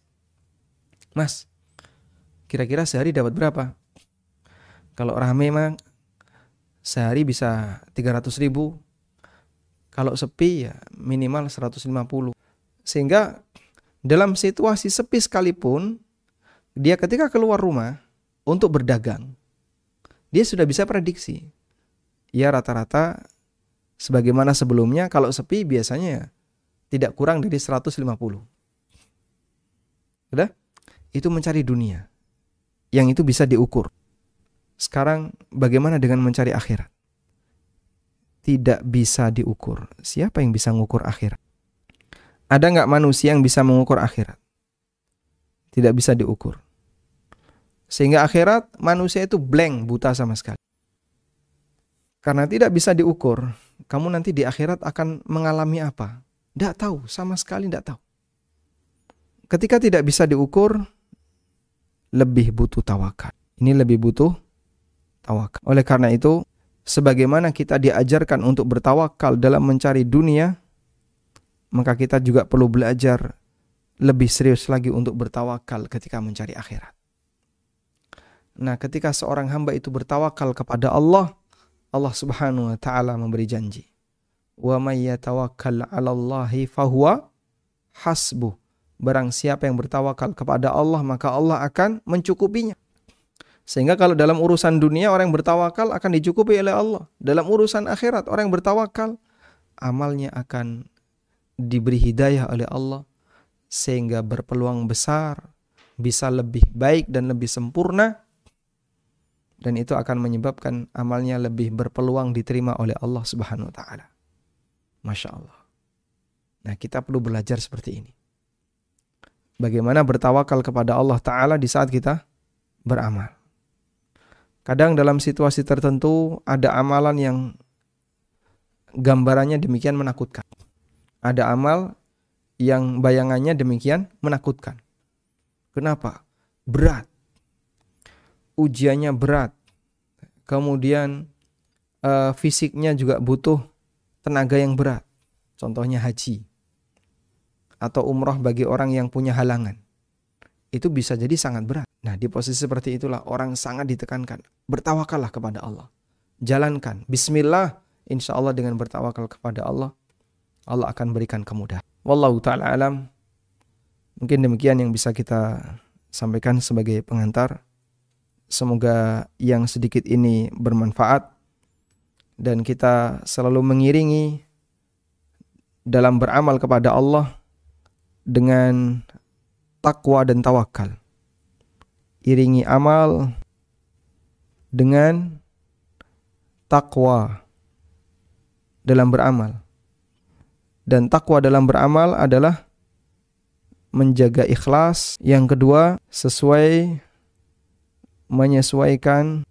Mas, kira-kira sehari dapat berapa? Kalau rame mah sehari bisa 300 ribu. Kalau sepi ya minimal 150. Sehingga dalam situasi sepi sekalipun, dia ketika keluar rumah untuk berdagang, dia sudah bisa prediksi. Ya rata-rata sebagaimana sebelumnya kalau sepi biasanya tidak kurang dari 150. Udah? Itu mencari dunia. Yang itu bisa diukur. Sekarang bagaimana dengan mencari akhirat? Tidak bisa diukur. Siapa yang bisa mengukur akhirat? Ada nggak manusia yang bisa mengukur akhirat? Tidak bisa diukur. Sehingga akhirat manusia itu blank, buta sama sekali. Karena tidak bisa diukur, kamu nanti di akhirat akan mengalami apa? Tidak tahu, sama sekali tidak tahu. Ketika tidak bisa diukur, lebih butuh tawakal. Ini lebih butuh tawakal. Oleh karena itu, sebagaimana kita diajarkan untuk bertawakal dalam mencari dunia, maka kita juga perlu belajar lebih serius lagi untuk bertawakal ketika mencari akhirat. Nah, ketika seorang hamba itu bertawakal kepada Allah, Allah Subhanahu wa taala memberi janji. Wa may yatawakkal fahuwa. Barang siapa yang bertawakal kepada Allah, maka Allah akan mencukupinya. Sehingga kalau dalam urusan dunia orang yang bertawakal akan dicukupi oleh Allah. Dalam urusan akhirat orang yang bertawakal amalnya akan diberi hidayah oleh Allah sehingga berpeluang besar bisa lebih baik dan lebih sempurna dan itu akan menyebabkan amalnya lebih berpeluang diterima oleh Allah Subhanahu wa taala. Masya Allah. Nah, kita perlu belajar seperti ini. Bagaimana bertawakal kepada Allah taala di saat kita beramal. Kadang dalam situasi tertentu ada amalan yang gambarannya demikian menakutkan. Ada amal yang bayangannya demikian menakutkan. Kenapa? Berat. Ujiannya berat. Kemudian uh, fisiknya juga butuh tenaga yang berat. Contohnya haji. Atau umroh bagi orang yang punya halangan. Itu bisa jadi sangat berat. Nah, di posisi seperti itulah orang sangat ditekankan. Bertawakallah kepada Allah. Jalankan. Bismillah. Insya Allah dengan bertawakal kepada Allah, Allah akan berikan kemudahan. Wallahu ta'ala alam. Mungkin demikian yang bisa kita sampaikan sebagai pengantar. Semoga yang sedikit ini bermanfaat dan kita selalu mengiringi dalam beramal kepada Allah dengan takwa dan tawakal. Iringi amal dengan takwa dalam beramal. Dan takwa dalam beramal adalah menjaga ikhlas. Yang kedua, sesuai menyesuaikan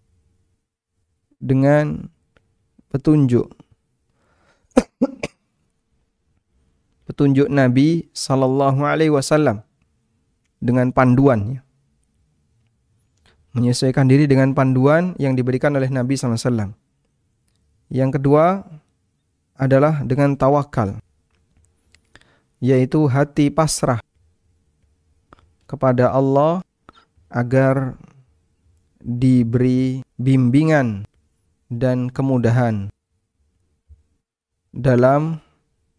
dengan petunjuk. Petunjuk Nabi sallallahu alaihi wasallam dengan panduannya menyesuaikan diri dengan panduan yang diberikan oleh Nabi wasallam. Yang kedua adalah dengan tawakal yaitu hati pasrah kepada Allah agar diberi bimbingan dan kemudahan dalam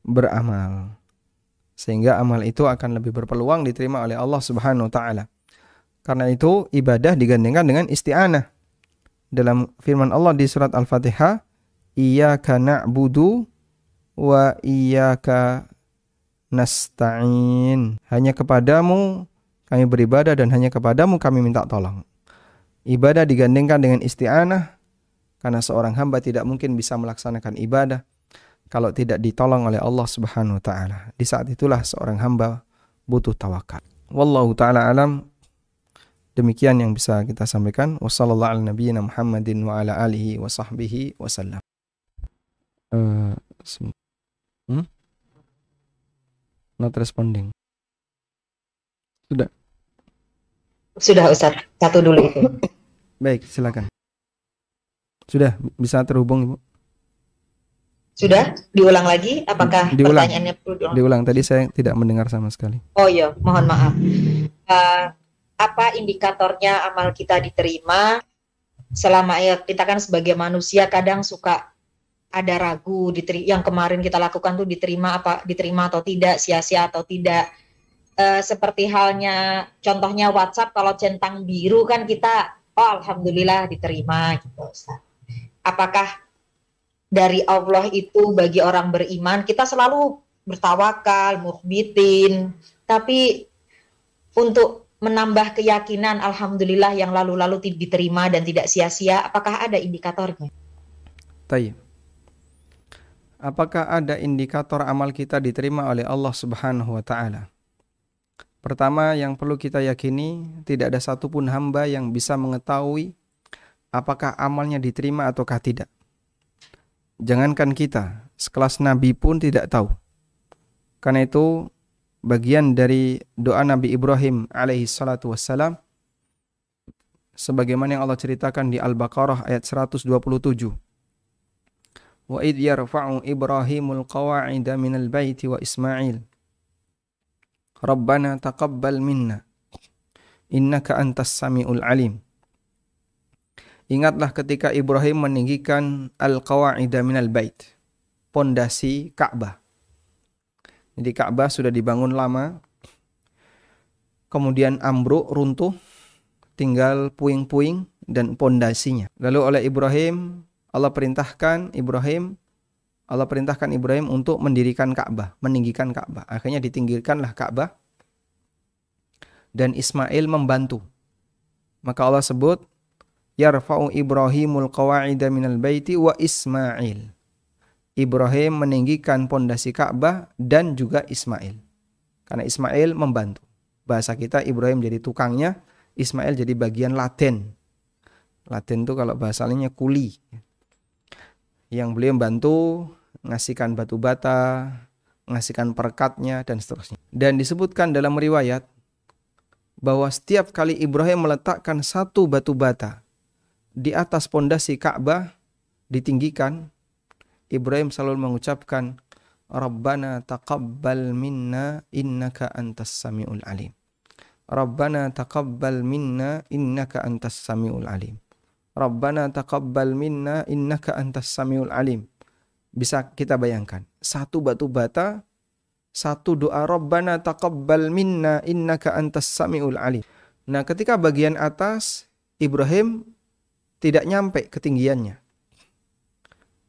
beramal. Sehingga amal itu akan lebih berpeluang diterima oleh Allah Subhanahu wa taala. Karena itu ibadah digandengkan dengan isti'anah. Dalam firman Allah di surat Al-Fatihah, "Iyyaka na'budu wa iyyaka nasta'in." Hanya kepadamu kami beribadah dan hanya kepadamu kami minta tolong. Ibadah digandengkan dengan isti'anah karena seorang hamba tidak mungkin bisa melaksanakan ibadah kalau tidak ditolong oleh Allah Subhanahu wa taala. Di saat itulah seorang hamba butuh tawakal. Wallahu taala alam. Demikian yang bisa kita sampaikan. Wassalamualaikum ala Muhammadin wa ala alihi wa sahbihi wasallam. Uh, hmm? Not responding. Sudah. Sudah Ustaz, satu dulu itu. Baik, silakan. Sudah bisa terhubung Ibu? Sudah? Diulang lagi? Apakah diulang. pertanyaannya perlu diulang? Diulang. Tadi saya tidak mendengar sama sekali. Oh iya, mohon maaf. Uh, apa indikatornya amal kita diterima? Selama ya kita kan sebagai manusia kadang suka ada ragu yang kemarin kita lakukan tuh diterima apa diterima atau tidak, sia-sia atau tidak uh, seperti halnya contohnya WhatsApp kalau centang biru kan kita oh alhamdulillah diterima gitu Ustaz. Apakah dari Allah itu bagi orang beriman kita selalu bertawakal, mukhbitin, tapi untuk menambah keyakinan alhamdulillah yang lalu-lalu diterima dan tidak sia-sia, apakah ada indikatornya? Tayyib. Apakah ada indikator amal kita diterima oleh Allah Subhanahu wa taala? Pertama yang perlu kita yakini, tidak ada satupun hamba yang bisa mengetahui apakah amalnya diterima ataukah tidak. Jangankan kita, sekelas Nabi pun tidak tahu. Karena itu bagian dari doa Nabi Ibrahim alaihi salatu wassalam sebagaimana yang Allah ceritakan di Al-Baqarah ayat 127. Wa id yarfa'u Ibrahimul qawa'ida minal baiti wa Ismail Rabbana taqabbal minna innaka antas samiul alim. Ingatlah ketika Ibrahim meninggikan al-qawa'ida minal bait, pondasi Ka'bah. Jadi Ka'bah sudah dibangun lama, kemudian ambruk, runtuh, tinggal puing-puing dan pondasinya. Lalu oleh Ibrahim, Allah perintahkan Ibrahim Allah perintahkan Ibrahim untuk mendirikan Ka'bah, meninggikan Ka'bah. Akhirnya ditinggikanlah Ka'bah dan Ismail membantu. Maka Allah sebut yarfa'u Ibrahimul qawa'ida minal baiti wa Ismail. Ibrahim meninggikan pondasi Ka'bah dan juga Ismail. Karena Ismail membantu. Bahasa kita Ibrahim jadi tukangnya, Ismail jadi bagian laten. Laten itu kalau bahasanya kuli yang beliau membantu ngasihkan batu bata, ngasihkan perekatnya dan seterusnya. Dan disebutkan dalam riwayat bahwa setiap kali Ibrahim meletakkan satu batu bata di atas pondasi Ka'bah ditinggikan, Ibrahim selalu mengucapkan Rabbana taqabbal minna innaka antas samiul alim. Rabbana taqabbal minna innaka antas samiul alim. Rabbana taqabbal minna innaka antas samiul alim. Bisa kita bayangkan, satu batu bata satu doa Rabbana taqabbal minna innaka antas samiul alim. Nah, ketika bagian atas Ibrahim tidak nyampe ketinggiannya.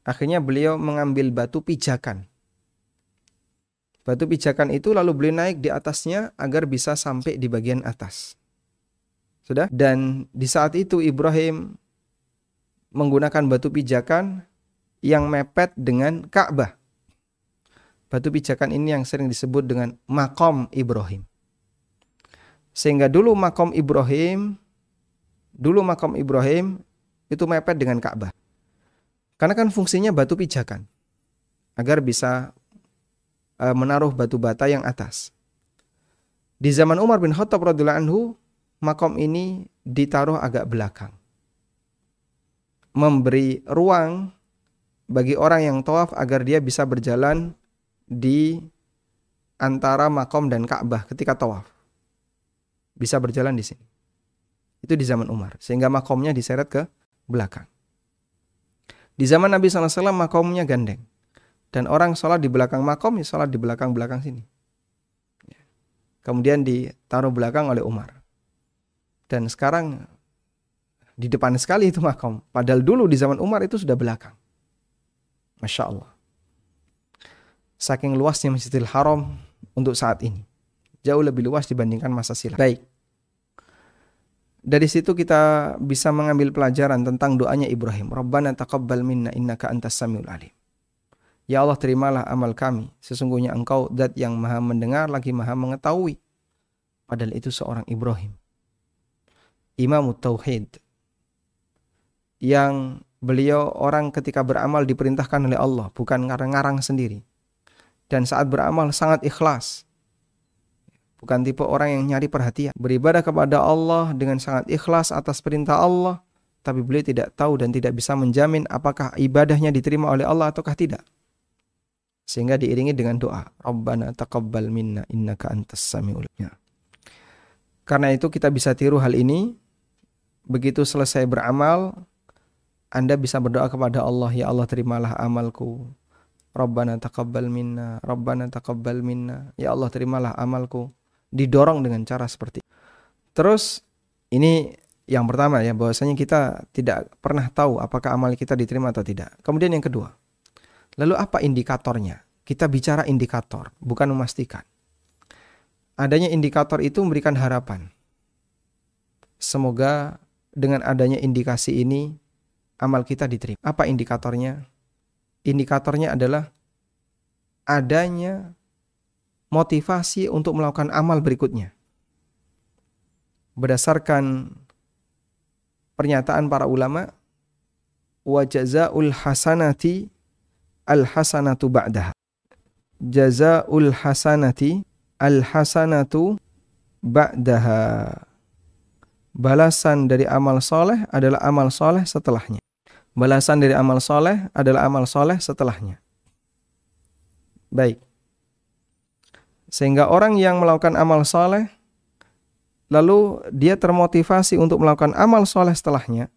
Akhirnya beliau mengambil batu pijakan. Batu pijakan itu lalu beliau naik di atasnya agar bisa sampai di bagian atas. Sudah? Dan di saat itu Ibrahim menggunakan batu pijakan yang mepet dengan Ka'bah. Batu pijakan ini yang sering disebut dengan makom Ibrahim. Sehingga dulu makom Ibrahim, dulu makom Ibrahim itu mepet dengan Ka'bah. Karena kan fungsinya batu pijakan. Agar bisa uh, menaruh batu bata yang atas. Di zaman Umar bin Khattab radhiyallahu anhu, makom ini ditaruh agak belakang. Memberi ruang bagi orang yang tawaf agar dia bisa berjalan di antara makom dan Ka'bah ketika tawaf. Bisa berjalan di sini. Itu di zaman Umar. Sehingga makomnya diseret ke belakang. Di zaman Nabi SAW makomnya gandeng. Dan orang sholat di belakang makom, ya sholat di belakang-belakang sini. Ya. Kemudian ditaruh belakang oleh Umar. Dan sekarang di depan sekali itu makom. Padahal dulu di zaman Umar itu sudah belakang. Masya Allah saking luasnya Masjidil Haram untuk saat ini. Jauh lebih luas dibandingkan masa silam. Baik. Dari situ kita bisa mengambil pelajaran tentang doanya Ibrahim. Rabbana taqabbal minna innaka antas samiul alim. Ya Allah terimalah amal kami. Sesungguhnya engkau dat yang maha mendengar lagi maha mengetahui. Padahal itu seorang Ibrahim. Imam Tauhid. Yang beliau orang ketika beramal diperintahkan oleh Allah. Bukan ngarang-ngarang sendiri dan saat beramal sangat ikhlas. Bukan tipe orang yang nyari perhatian. Beribadah kepada Allah dengan sangat ikhlas atas perintah Allah, tapi beliau tidak tahu dan tidak bisa menjamin apakah ibadahnya diterima oleh Allah ataukah tidak. Sehingga diiringi dengan doa, Rabbana taqabbal minna innaka antas samiul Karena itu kita bisa tiru hal ini. Begitu selesai beramal, Anda bisa berdoa kepada Allah, Ya Allah terimalah amalku. Rabbana taqabbal minna, Rabbana taqabbal minna. Ya Allah terimalah amalku. Didorong dengan cara seperti itu. Terus ini yang pertama ya bahwasanya kita tidak pernah tahu apakah amal kita diterima atau tidak. Kemudian yang kedua. Lalu apa indikatornya? Kita bicara indikator, bukan memastikan. Adanya indikator itu memberikan harapan. Semoga dengan adanya indikasi ini amal kita diterima. Apa indikatornya? indikatornya adalah adanya motivasi untuk melakukan amal berikutnya. Berdasarkan pernyataan para ulama, wa jazaul hasanati al hasanatu ba'daha. Jazaul hasanati al hasanatu ba'daha. Balasan dari amal soleh adalah amal soleh setelahnya. Balasan dari amal soleh adalah amal soleh setelahnya. Baik. Sehingga orang yang melakukan amal soleh, lalu dia termotivasi untuk melakukan amal soleh setelahnya,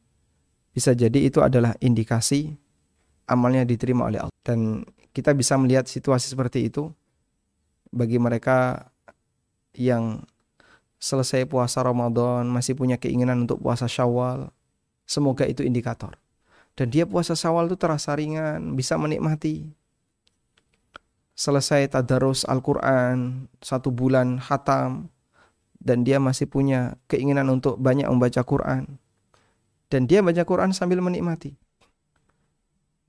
bisa jadi itu adalah indikasi amalnya diterima oleh Allah. Dan kita bisa melihat situasi seperti itu bagi mereka yang selesai puasa Ramadan, masih punya keinginan untuk puasa Syawal. Semoga itu indikator. Dan dia puasa Syawal itu terasa ringan, bisa menikmati. Selesai tadarus Al-Quran, satu bulan khatam, dan dia masih punya keinginan untuk banyak membaca Quran. Dan dia baca Quran sambil menikmati.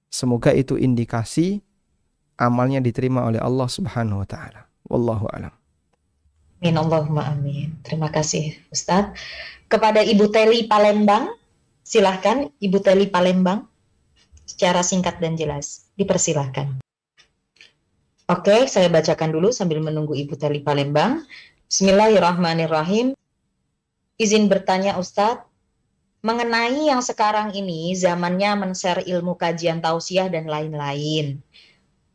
Semoga itu indikasi amalnya diterima oleh Allah Subhanahu wa taala. Wallahu alam. Amin Allahumma amin. Terima kasih Ustadz. Kepada Ibu Teli Palembang, Silahkan Ibu Teli Palembang secara singkat dan jelas. Dipersilahkan. Oke, saya bacakan dulu sambil menunggu Ibu Teli Palembang. Bismillahirrahmanirrahim. Izin bertanya Ustadz, mengenai yang sekarang ini zamannya men-share ilmu kajian tausiah dan lain-lain.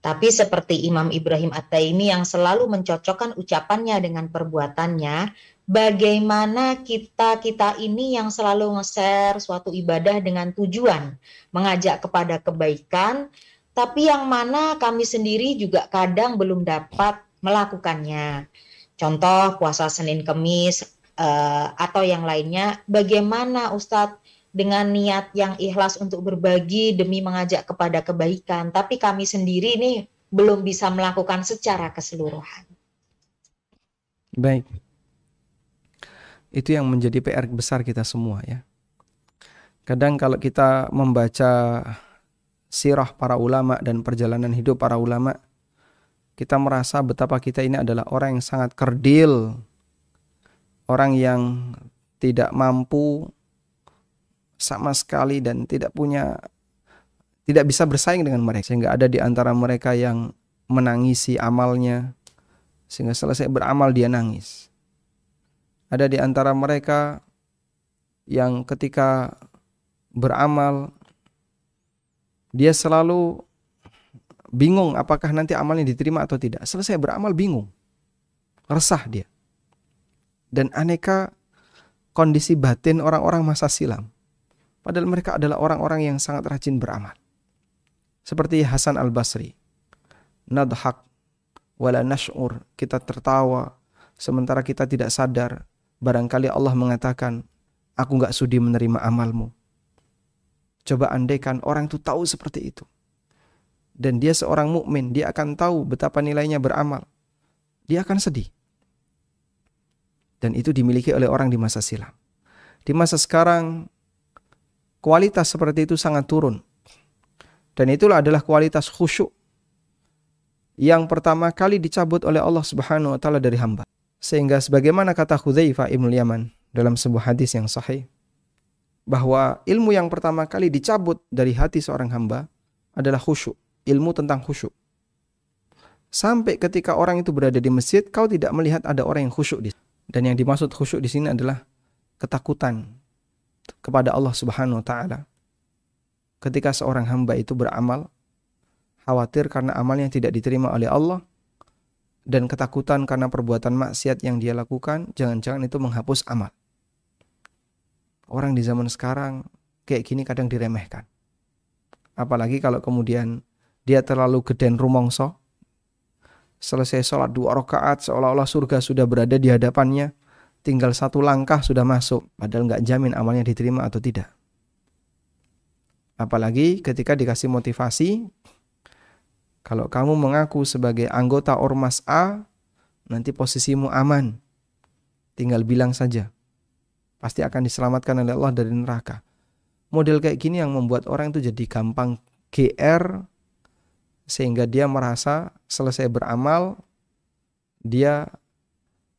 Tapi seperti Imam Ibrahim At-Taimi yang selalu mencocokkan ucapannya dengan perbuatannya, bagaimana kita kita ini yang selalu nge-share suatu ibadah dengan tujuan mengajak kepada kebaikan, tapi yang mana kami sendiri juga kadang belum dapat melakukannya. Contoh puasa Senin Kemis uh, atau yang lainnya, bagaimana Ustadz dengan niat yang ikhlas untuk berbagi demi mengajak kepada kebaikan, tapi kami sendiri ini belum bisa melakukan secara keseluruhan. Baik. Itu yang menjadi PR besar kita semua ya. Kadang kalau kita membaca sirah para ulama dan perjalanan hidup para ulama, kita merasa betapa kita ini adalah orang yang sangat kerdil, orang yang tidak mampu sama sekali dan tidak punya tidak bisa bersaing dengan mereka sehingga ada di antara mereka yang menangisi amalnya sehingga selesai beramal dia nangis. Ada di antara mereka yang ketika beramal dia selalu bingung apakah nanti amalnya diterima atau tidak. Selesai beramal bingung. Resah dia. Dan aneka kondisi batin orang-orang masa silam. Padahal mereka adalah orang-orang yang sangat rajin beramal. Seperti Hasan al-Basri. Nadhak wala nash'ur. Kita tertawa sementara kita tidak sadar. Barangkali Allah mengatakan, aku gak sudi menerima amalmu. Coba andaikan orang itu tahu seperti itu dan dia seorang mukmin, dia akan tahu betapa nilainya beramal. Dia akan sedih. Dan itu dimiliki oleh orang di masa silam. Di masa sekarang kualitas seperti itu sangat turun. Dan itulah adalah kualitas khusyuk yang pertama kali dicabut oleh Allah Subhanahu wa taala dari hamba. Sehingga sebagaimana kata Hudzaifah Ibnu Yaman dalam sebuah hadis yang sahih bahwa ilmu yang pertama kali dicabut dari hati seorang hamba adalah khusyuk ilmu tentang khusyuk. Sampai ketika orang itu berada di masjid, kau tidak melihat ada orang yang khusyuk di Dan yang dimaksud khusyuk di sini adalah ketakutan kepada Allah Subhanahu wa taala. Ketika seorang hamba itu beramal khawatir karena amalnya tidak diterima oleh Allah dan ketakutan karena perbuatan maksiat yang dia lakukan, jangan-jangan itu menghapus amal. Orang di zaman sekarang kayak gini kadang diremehkan. Apalagi kalau kemudian dia terlalu geden rumongso. Selesai sholat dua rakaat seolah-olah surga sudah berada di hadapannya. Tinggal satu langkah sudah masuk. Padahal nggak jamin amalnya diterima atau tidak. Apalagi ketika dikasih motivasi. Kalau kamu mengaku sebagai anggota Ormas A, nanti posisimu aman. Tinggal bilang saja. Pasti akan diselamatkan oleh Allah dari neraka. Model kayak gini yang membuat orang itu jadi gampang GR, sehingga dia merasa selesai beramal dia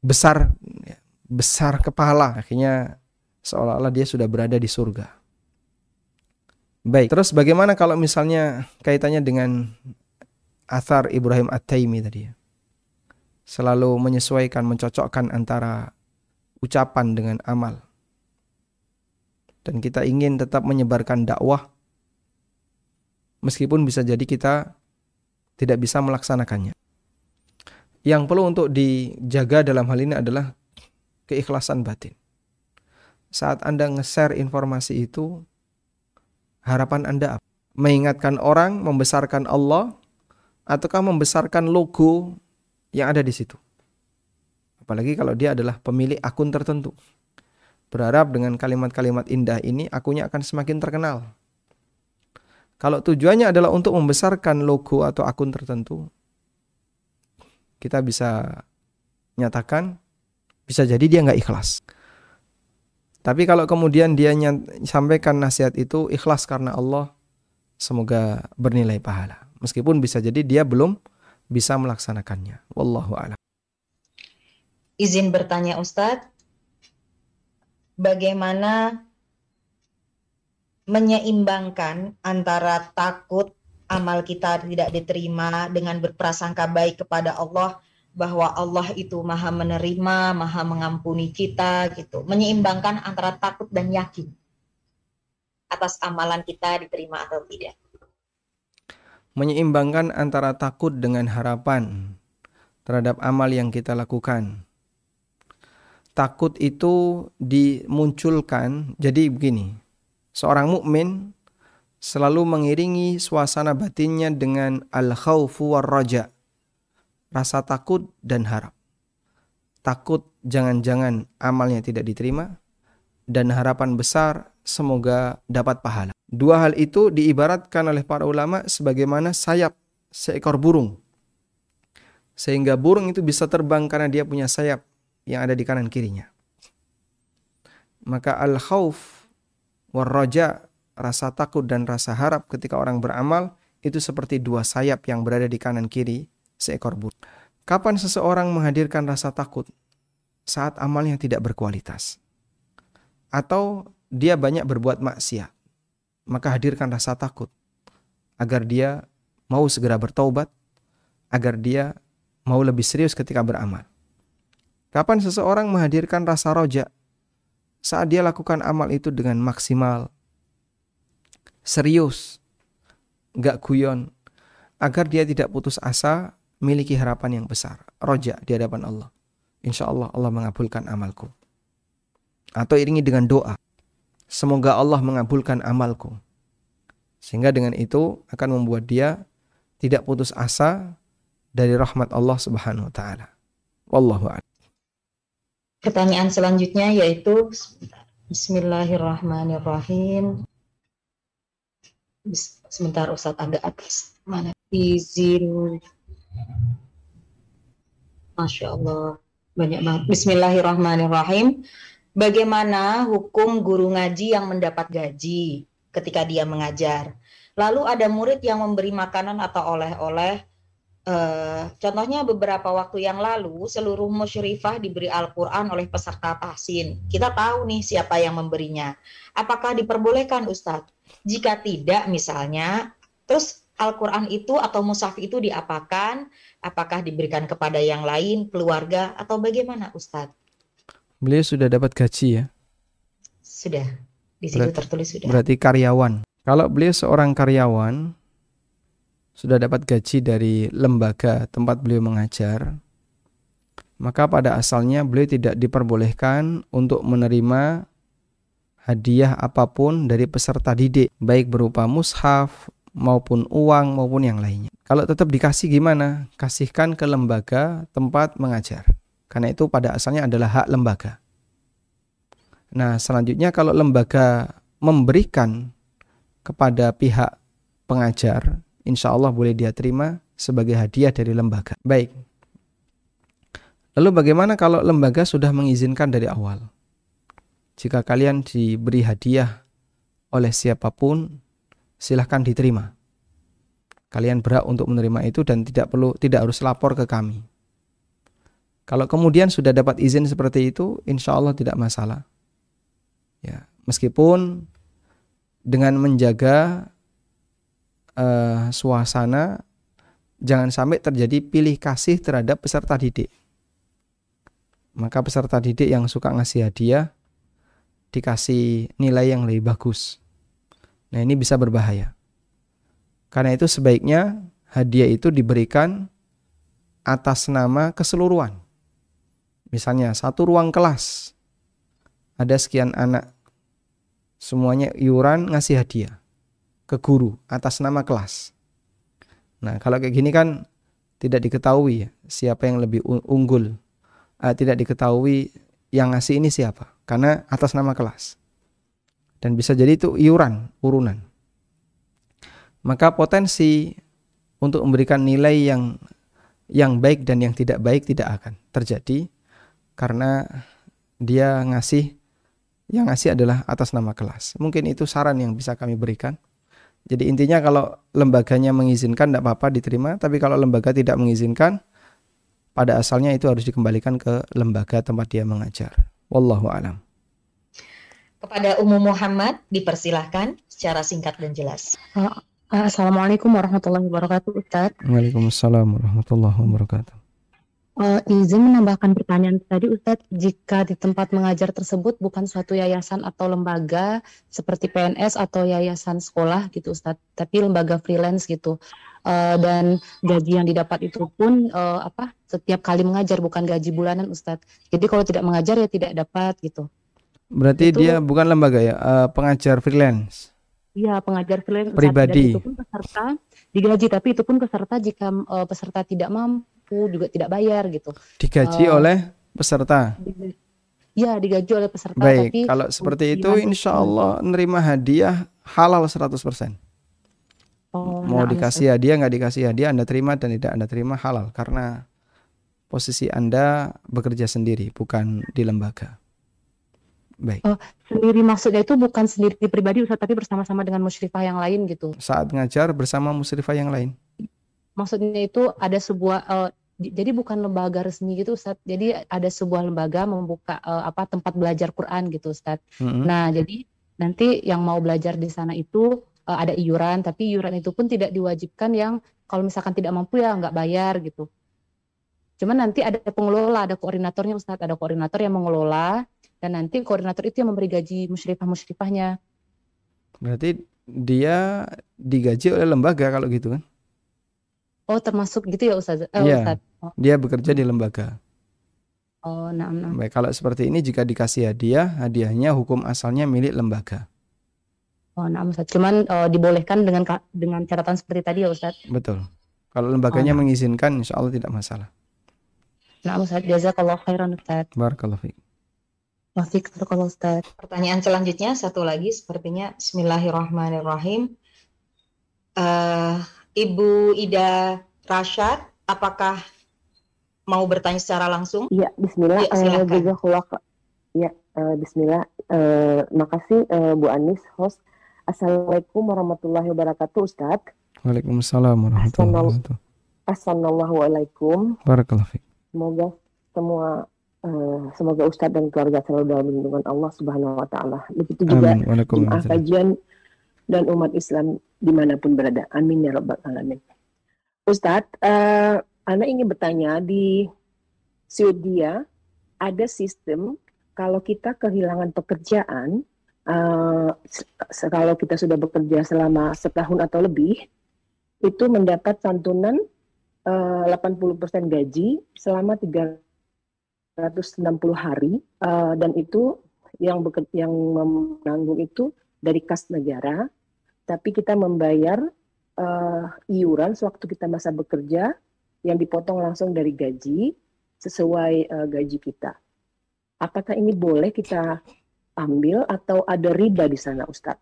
besar besar kepala akhirnya seolah-olah dia sudah berada di surga. Baik, terus bagaimana kalau misalnya kaitannya dengan athar Ibrahim At-Taimi tadi ya? Selalu menyesuaikan, mencocokkan antara ucapan dengan amal. Dan kita ingin tetap menyebarkan dakwah meskipun bisa jadi kita tidak bisa melaksanakannya. Yang perlu untuk dijaga dalam hal ini adalah keikhlasan batin. Saat Anda nge-share informasi itu, harapan Anda apa? Mengingatkan orang, membesarkan Allah, ataukah membesarkan logo yang ada di situ? Apalagi kalau dia adalah pemilik akun tertentu. Berharap dengan kalimat-kalimat indah ini akunnya akan semakin terkenal. Kalau tujuannya adalah untuk membesarkan logo atau akun tertentu, kita bisa nyatakan bisa jadi dia nggak ikhlas. Tapi kalau kemudian dia sampaikan nasihat itu ikhlas karena Allah, semoga bernilai pahala. Meskipun bisa jadi dia belum bisa melaksanakannya. Wallahu a'lam. Izin bertanya Ustadz, bagaimana menyeimbangkan antara takut amal kita tidak diterima dengan berprasangka baik kepada Allah bahwa Allah itu maha menerima, maha mengampuni kita gitu. Menyeimbangkan antara takut dan yakin atas amalan kita diterima atau tidak. Menyeimbangkan antara takut dengan harapan terhadap amal yang kita lakukan. Takut itu dimunculkan, jadi begini, seorang mukmin selalu mengiringi suasana batinnya dengan al-khaufu war raja. rasa takut dan harap. Takut jangan-jangan amalnya tidak diterima dan harapan besar semoga dapat pahala. Dua hal itu diibaratkan oleh para ulama sebagaimana sayap seekor burung. Sehingga burung itu bisa terbang karena dia punya sayap yang ada di kanan kirinya. Maka al-khauf war rasa takut dan rasa harap ketika orang beramal itu seperti dua sayap yang berada di kanan kiri seekor burung. Kapan seseorang menghadirkan rasa takut? Saat amalnya tidak berkualitas. Atau dia banyak berbuat maksiat maka hadirkan rasa takut agar dia mau segera bertaubat, agar dia mau lebih serius ketika beramal. Kapan seseorang menghadirkan rasa roja? Saat dia lakukan amal itu dengan maksimal, serius, gak guyon, agar dia tidak putus asa, miliki harapan yang besar. Roja di hadapan Allah. Insya Allah Allah mengabulkan amalku. Atau iringi dengan doa. Semoga Allah mengabulkan amalku. Sehingga dengan itu akan membuat dia tidak putus asa dari rahmat Allah Subhanahu wa taala. Wallahu a'lam. Pertanyaan selanjutnya yaitu Bismillahirrahmanirrahim. Sebentar Ustaz agak atas. Mana? Izin. Masya Allah. Banyak banget. Bismillahirrahmanirrahim. Bagaimana hukum guru ngaji yang mendapat gaji ketika dia mengajar? Lalu ada murid yang memberi makanan atau oleh-oleh. Uh, contohnya beberapa waktu yang lalu seluruh musyrifah diberi Al-Quran oleh peserta tahsin. Kita tahu nih siapa yang memberinya. Apakah diperbolehkan Ustadz? Jika tidak misalnya, terus Al-Quran itu atau mushaf itu diapakan? Apakah diberikan kepada yang lain, keluarga, atau bagaimana Ustadz? Beliau sudah dapat gaji ya? Sudah. Di situ berarti, tertulis sudah. Berarti karyawan. Kalau beliau seorang karyawan sudah dapat gaji dari lembaga tempat beliau mengajar, maka pada asalnya beliau tidak diperbolehkan untuk menerima hadiah apa pun dari peserta didik, baik berupa mushaf maupun uang maupun yang lainnya. Kalau tetap dikasih gimana? Kasihkan ke lembaga tempat mengajar. Karena itu pada asalnya adalah hak lembaga. Nah, selanjutnya kalau lembaga memberikan kepada pihak pengajar, insya Allah boleh dia terima sebagai hadiah dari lembaga. Baik. Lalu bagaimana kalau lembaga sudah mengizinkan dari awal? Jika kalian diberi hadiah oleh siapa pun, silahkan diterima. Kalian berhak untuk menerima itu dan tidak perlu tidak harus lapor ke kami. Kalau kemudian sudah dapat izin seperti itu, insya Allah tidak masalah. Ya, meskipun dengan menjaga uh, suasana, jangan sampai terjadi pilih kasih terhadap peserta didik. Maka peserta didik yang suka ngasih hadiah dikasih nilai yang lebih bagus. Nah ini bisa berbahaya. Karena itu sebaiknya hadiah itu diberikan atas nama keseluruhan Misalnya satu ruang kelas ada sekian anak semuanya iuran ngasih hadiah ke guru atas nama kelas. Nah, kalau kayak gini kan tidak diketahui siapa yang lebih unggul. Uh, tidak diketahui yang ngasih ini siapa karena atas nama kelas. Dan bisa jadi itu iuran, urunan. Maka potensi untuk memberikan nilai yang yang baik dan yang tidak baik tidak akan terjadi karena dia ngasih yang ngasih adalah atas nama kelas. Mungkin itu saran yang bisa kami berikan. Jadi intinya kalau lembaganya mengizinkan tidak apa-apa diterima, tapi kalau lembaga tidak mengizinkan, pada asalnya itu harus dikembalikan ke lembaga tempat dia mengajar. Wallahu alam. Kepada Umum Muhammad dipersilahkan secara singkat dan jelas. Assalamualaikum warahmatullahi wabarakatuh Ustaz. Waalaikumsalam warahmatullahi wabarakatuh. Uh, izin menambahkan pertanyaan tadi Ustadz, jika di tempat mengajar tersebut bukan suatu yayasan atau lembaga seperti PNS atau yayasan sekolah gitu Ustadz, tapi lembaga freelance gitu. Uh, dan gaji yang didapat itu pun uh, apa setiap kali mengajar bukan gaji bulanan Ustadz. Jadi kalau tidak mengajar ya tidak dapat gitu. Berarti itu, dia bukan lembaga ya, uh, pengajar freelance. Iya, pengajar freelance pribadi. itu pun peserta digaji, tapi itu pun peserta jika uh, peserta tidak mampu mampu juga tidak bayar gitu. Digaji uh, oleh peserta. Ya, digaji oleh peserta. Baik, tapi kalau seperti itu insya Allah nerima hadiah halal 100%. Oh, Mau nah, dikasih hadiah nggak dikasih hadiah Anda terima dan tidak Anda terima halal karena posisi Anda bekerja sendiri bukan di lembaga. Baik. Oh, sendiri maksudnya itu bukan sendiri pribadi Ustaz tapi bersama-sama dengan musyrifah yang lain gitu. Saat ngajar bersama musyrifah yang lain. Maksudnya itu ada sebuah uh, jadi bukan lembaga resmi gitu Ustaz. Jadi ada sebuah lembaga membuka uh, apa tempat belajar Quran gitu Ustaz. Mm-hmm. Nah, jadi nanti yang mau belajar di sana itu uh, ada iuran, tapi iuran itu pun tidak diwajibkan yang kalau misalkan tidak mampu ya nggak bayar gitu. Cuman nanti ada pengelola, ada koordinatornya Ustaz, ada koordinator yang mengelola dan nanti koordinator itu yang memberi gaji musyrifah-musyrifahnya. Berarti dia digaji oleh lembaga kalau gitu kan? Oh, termasuk gitu ya Ustaz? Eh, ya, Ustaz. Oh. Dia bekerja di lembaga. Oh, nah, nah. Baik, kalau seperti ini jika dikasih hadiah, hadiahnya hukum asalnya milik lembaga. Oh, nah, Ustaz. Cuman uh, dibolehkan dengan dengan catatan seperti tadi ya Ustaz? Betul. Kalau lembaganya oh, nah. mengizinkan, insya Allah tidak masalah. Nah, Ustaz. Jazakallah khairan Ustaz. Barakallah fiik. Wafik, Ustaz. Pertanyaan selanjutnya, satu lagi sepertinya. Bismillahirrahmanirrahim. Uh, Ibu Ida Rashad, apakah mau bertanya secara langsung? Iya, Bismillah. Ya, silakan. Uh, ya, uh, Bismillah. Uh, makasih uh, Bu Anis, host. Assalamualaikum warahmatullahi wabarakatuh, Ustaz. Waalaikumsalam warahmatullahi wabarakatuh. Assalamualaikum. Barakallahu Semoga semua uh, semoga Ustadz dan keluarga selalu dalam lindungan Allah Subhanahu wa taala. Begitu juga jemaah kajian dan umat Islam di mana pun berada. Amin ya Rabbal Alamin. Ustadz, uh, Anda ingin bertanya di Swedia ada sistem kalau kita kehilangan pekerjaan, uh, kalau kita sudah bekerja selama setahun atau lebih, itu mendapat santunan uh, 80% gaji selama 360 hari uh, dan itu yang yang menanggung itu dari kas negara tapi kita membayar uh, iuran sewaktu kita masa bekerja yang dipotong langsung dari gaji sesuai uh, gaji kita. Apakah ini boleh kita ambil atau ada riba di sana, Ustadz?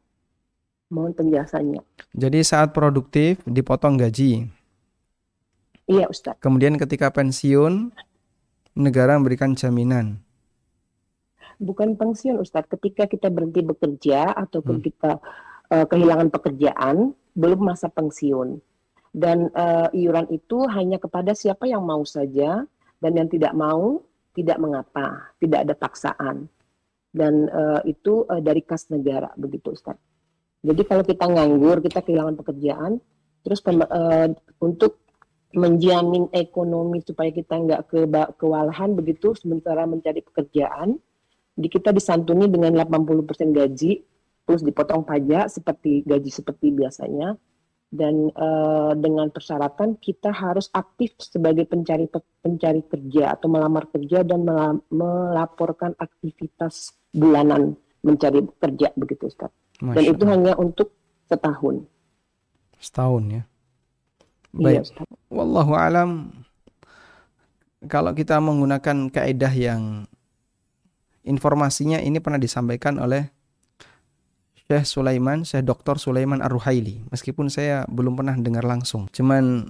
Mohon penjelasannya. Jadi saat produktif dipotong gaji. Iya, Ustadz. Kemudian ketika pensiun negara memberikan jaminan. Bukan pensiun, Ustadz. Ketika kita berhenti bekerja ataupun hmm. Uh, kehilangan pekerjaan belum masa pensiun dan uh, iuran itu hanya kepada siapa yang mau saja dan yang tidak mau tidak mengapa tidak ada paksaan dan uh, itu uh, dari kas negara begitu Ustaz. Jadi kalau kita nganggur kita kehilangan pekerjaan terus uh, untuk menjamin ekonomi supaya kita nggak ke kewalahan begitu sementara mencari pekerjaan di kita disantuni dengan 80% gaji terus dipotong pajak seperti gaji seperti biasanya dan uh, dengan persyaratan kita harus aktif sebagai pencari pencari kerja atau melamar kerja dan melaporkan aktivitas bulanan mencari kerja begitu Ustaz. Dan itu hanya untuk setahun. Setahun ya. Iya, Baik. Iya, Wallahu alam kalau kita menggunakan kaidah yang informasinya ini pernah disampaikan oleh Syekh Sulaiman, Syekh Dr. Sulaiman Ar-Ruhaili. Meskipun saya belum pernah dengar langsung. Cuman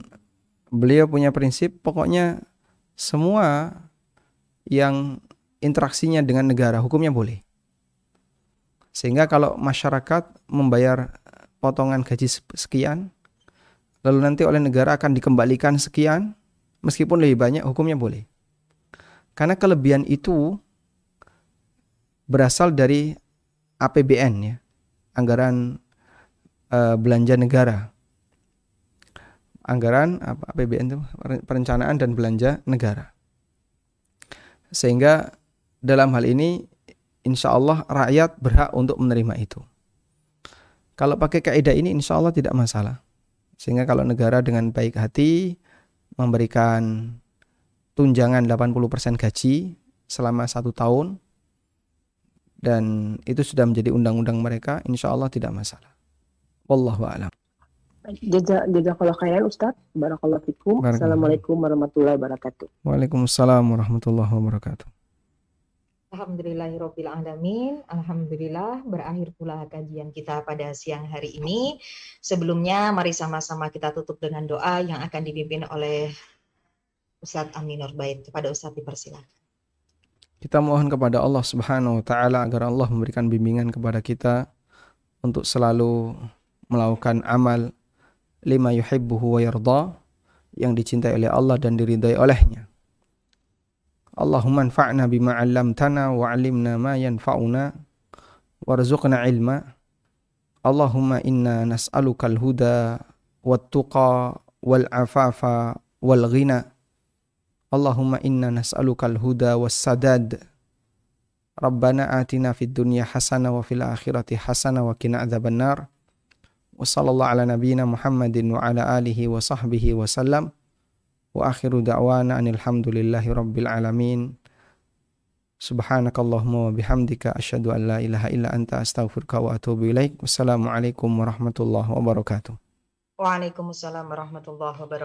beliau punya prinsip pokoknya semua yang interaksinya dengan negara hukumnya boleh. Sehingga kalau masyarakat membayar potongan gaji sekian, lalu nanti oleh negara akan dikembalikan sekian, meskipun lebih banyak hukumnya boleh. Karena kelebihan itu berasal dari APBN ya anggaran uh, belanja negara. Anggaran apa APBN itu perencanaan dan belanja negara. Sehingga dalam hal ini insya Allah rakyat berhak untuk menerima itu. Kalau pakai kaidah ini insya Allah tidak masalah. Sehingga kalau negara dengan baik hati memberikan tunjangan 80% gaji selama satu tahun dan itu sudah menjadi undang-undang mereka, insya Allah tidak masalah. Wallahu a'lam. Jaza jazakallah khairan Ustaz. Barakallahu fikum. Barakallahu. Assalamualaikum warahmatullahi wabarakatuh. Waalaikumsalam warahmatullahi wabarakatuh. Alhamdulillahirabbil alamin. Alhamdulillah berakhir pula kajian kita pada siang hari ini. Sebelumnya mari sama-sama kita tutup dengan doa yang akan dipimpin oleh Ustadz Aminur Bait. Kepada Ustadz dipersilakan. Kita mohon kepada Allah Subhanahu wa taala agar Allah memberikan bimbingan kepada kita untuk selalu melakukan amal lima yuhibbuhu wa yarda yang dicintai oleh Allah dan diridai olehnya. Allahumma anfa'na bima 'allamtana wa 'allimna ma yanfa'una warzuqna ilma. Allahumma inna nas'aluka al-huda wat-tuqa wal-afafa wal-ghina. Allahumma inna nas'aluka al-huda was-sadad. Rabbana atina fid dunya hasanah wa fil akhirati hasanah wa qina adzabannar. Wa sallallahu ala nabiyyina Muhammadin wa ala alihi wa sahbihi wa sallam. Wa akhiru da'wana anil hamdulillahi rabbil alamin. Subhanakallahumma wa bihamdika asyhadu an la ilaha illa anta astaghfiruka wa atubu ilaik. Wassalamualaikum warahmatullahi wabarakatuh. Waalaikumsalam warahmatullahi wabarakatuh.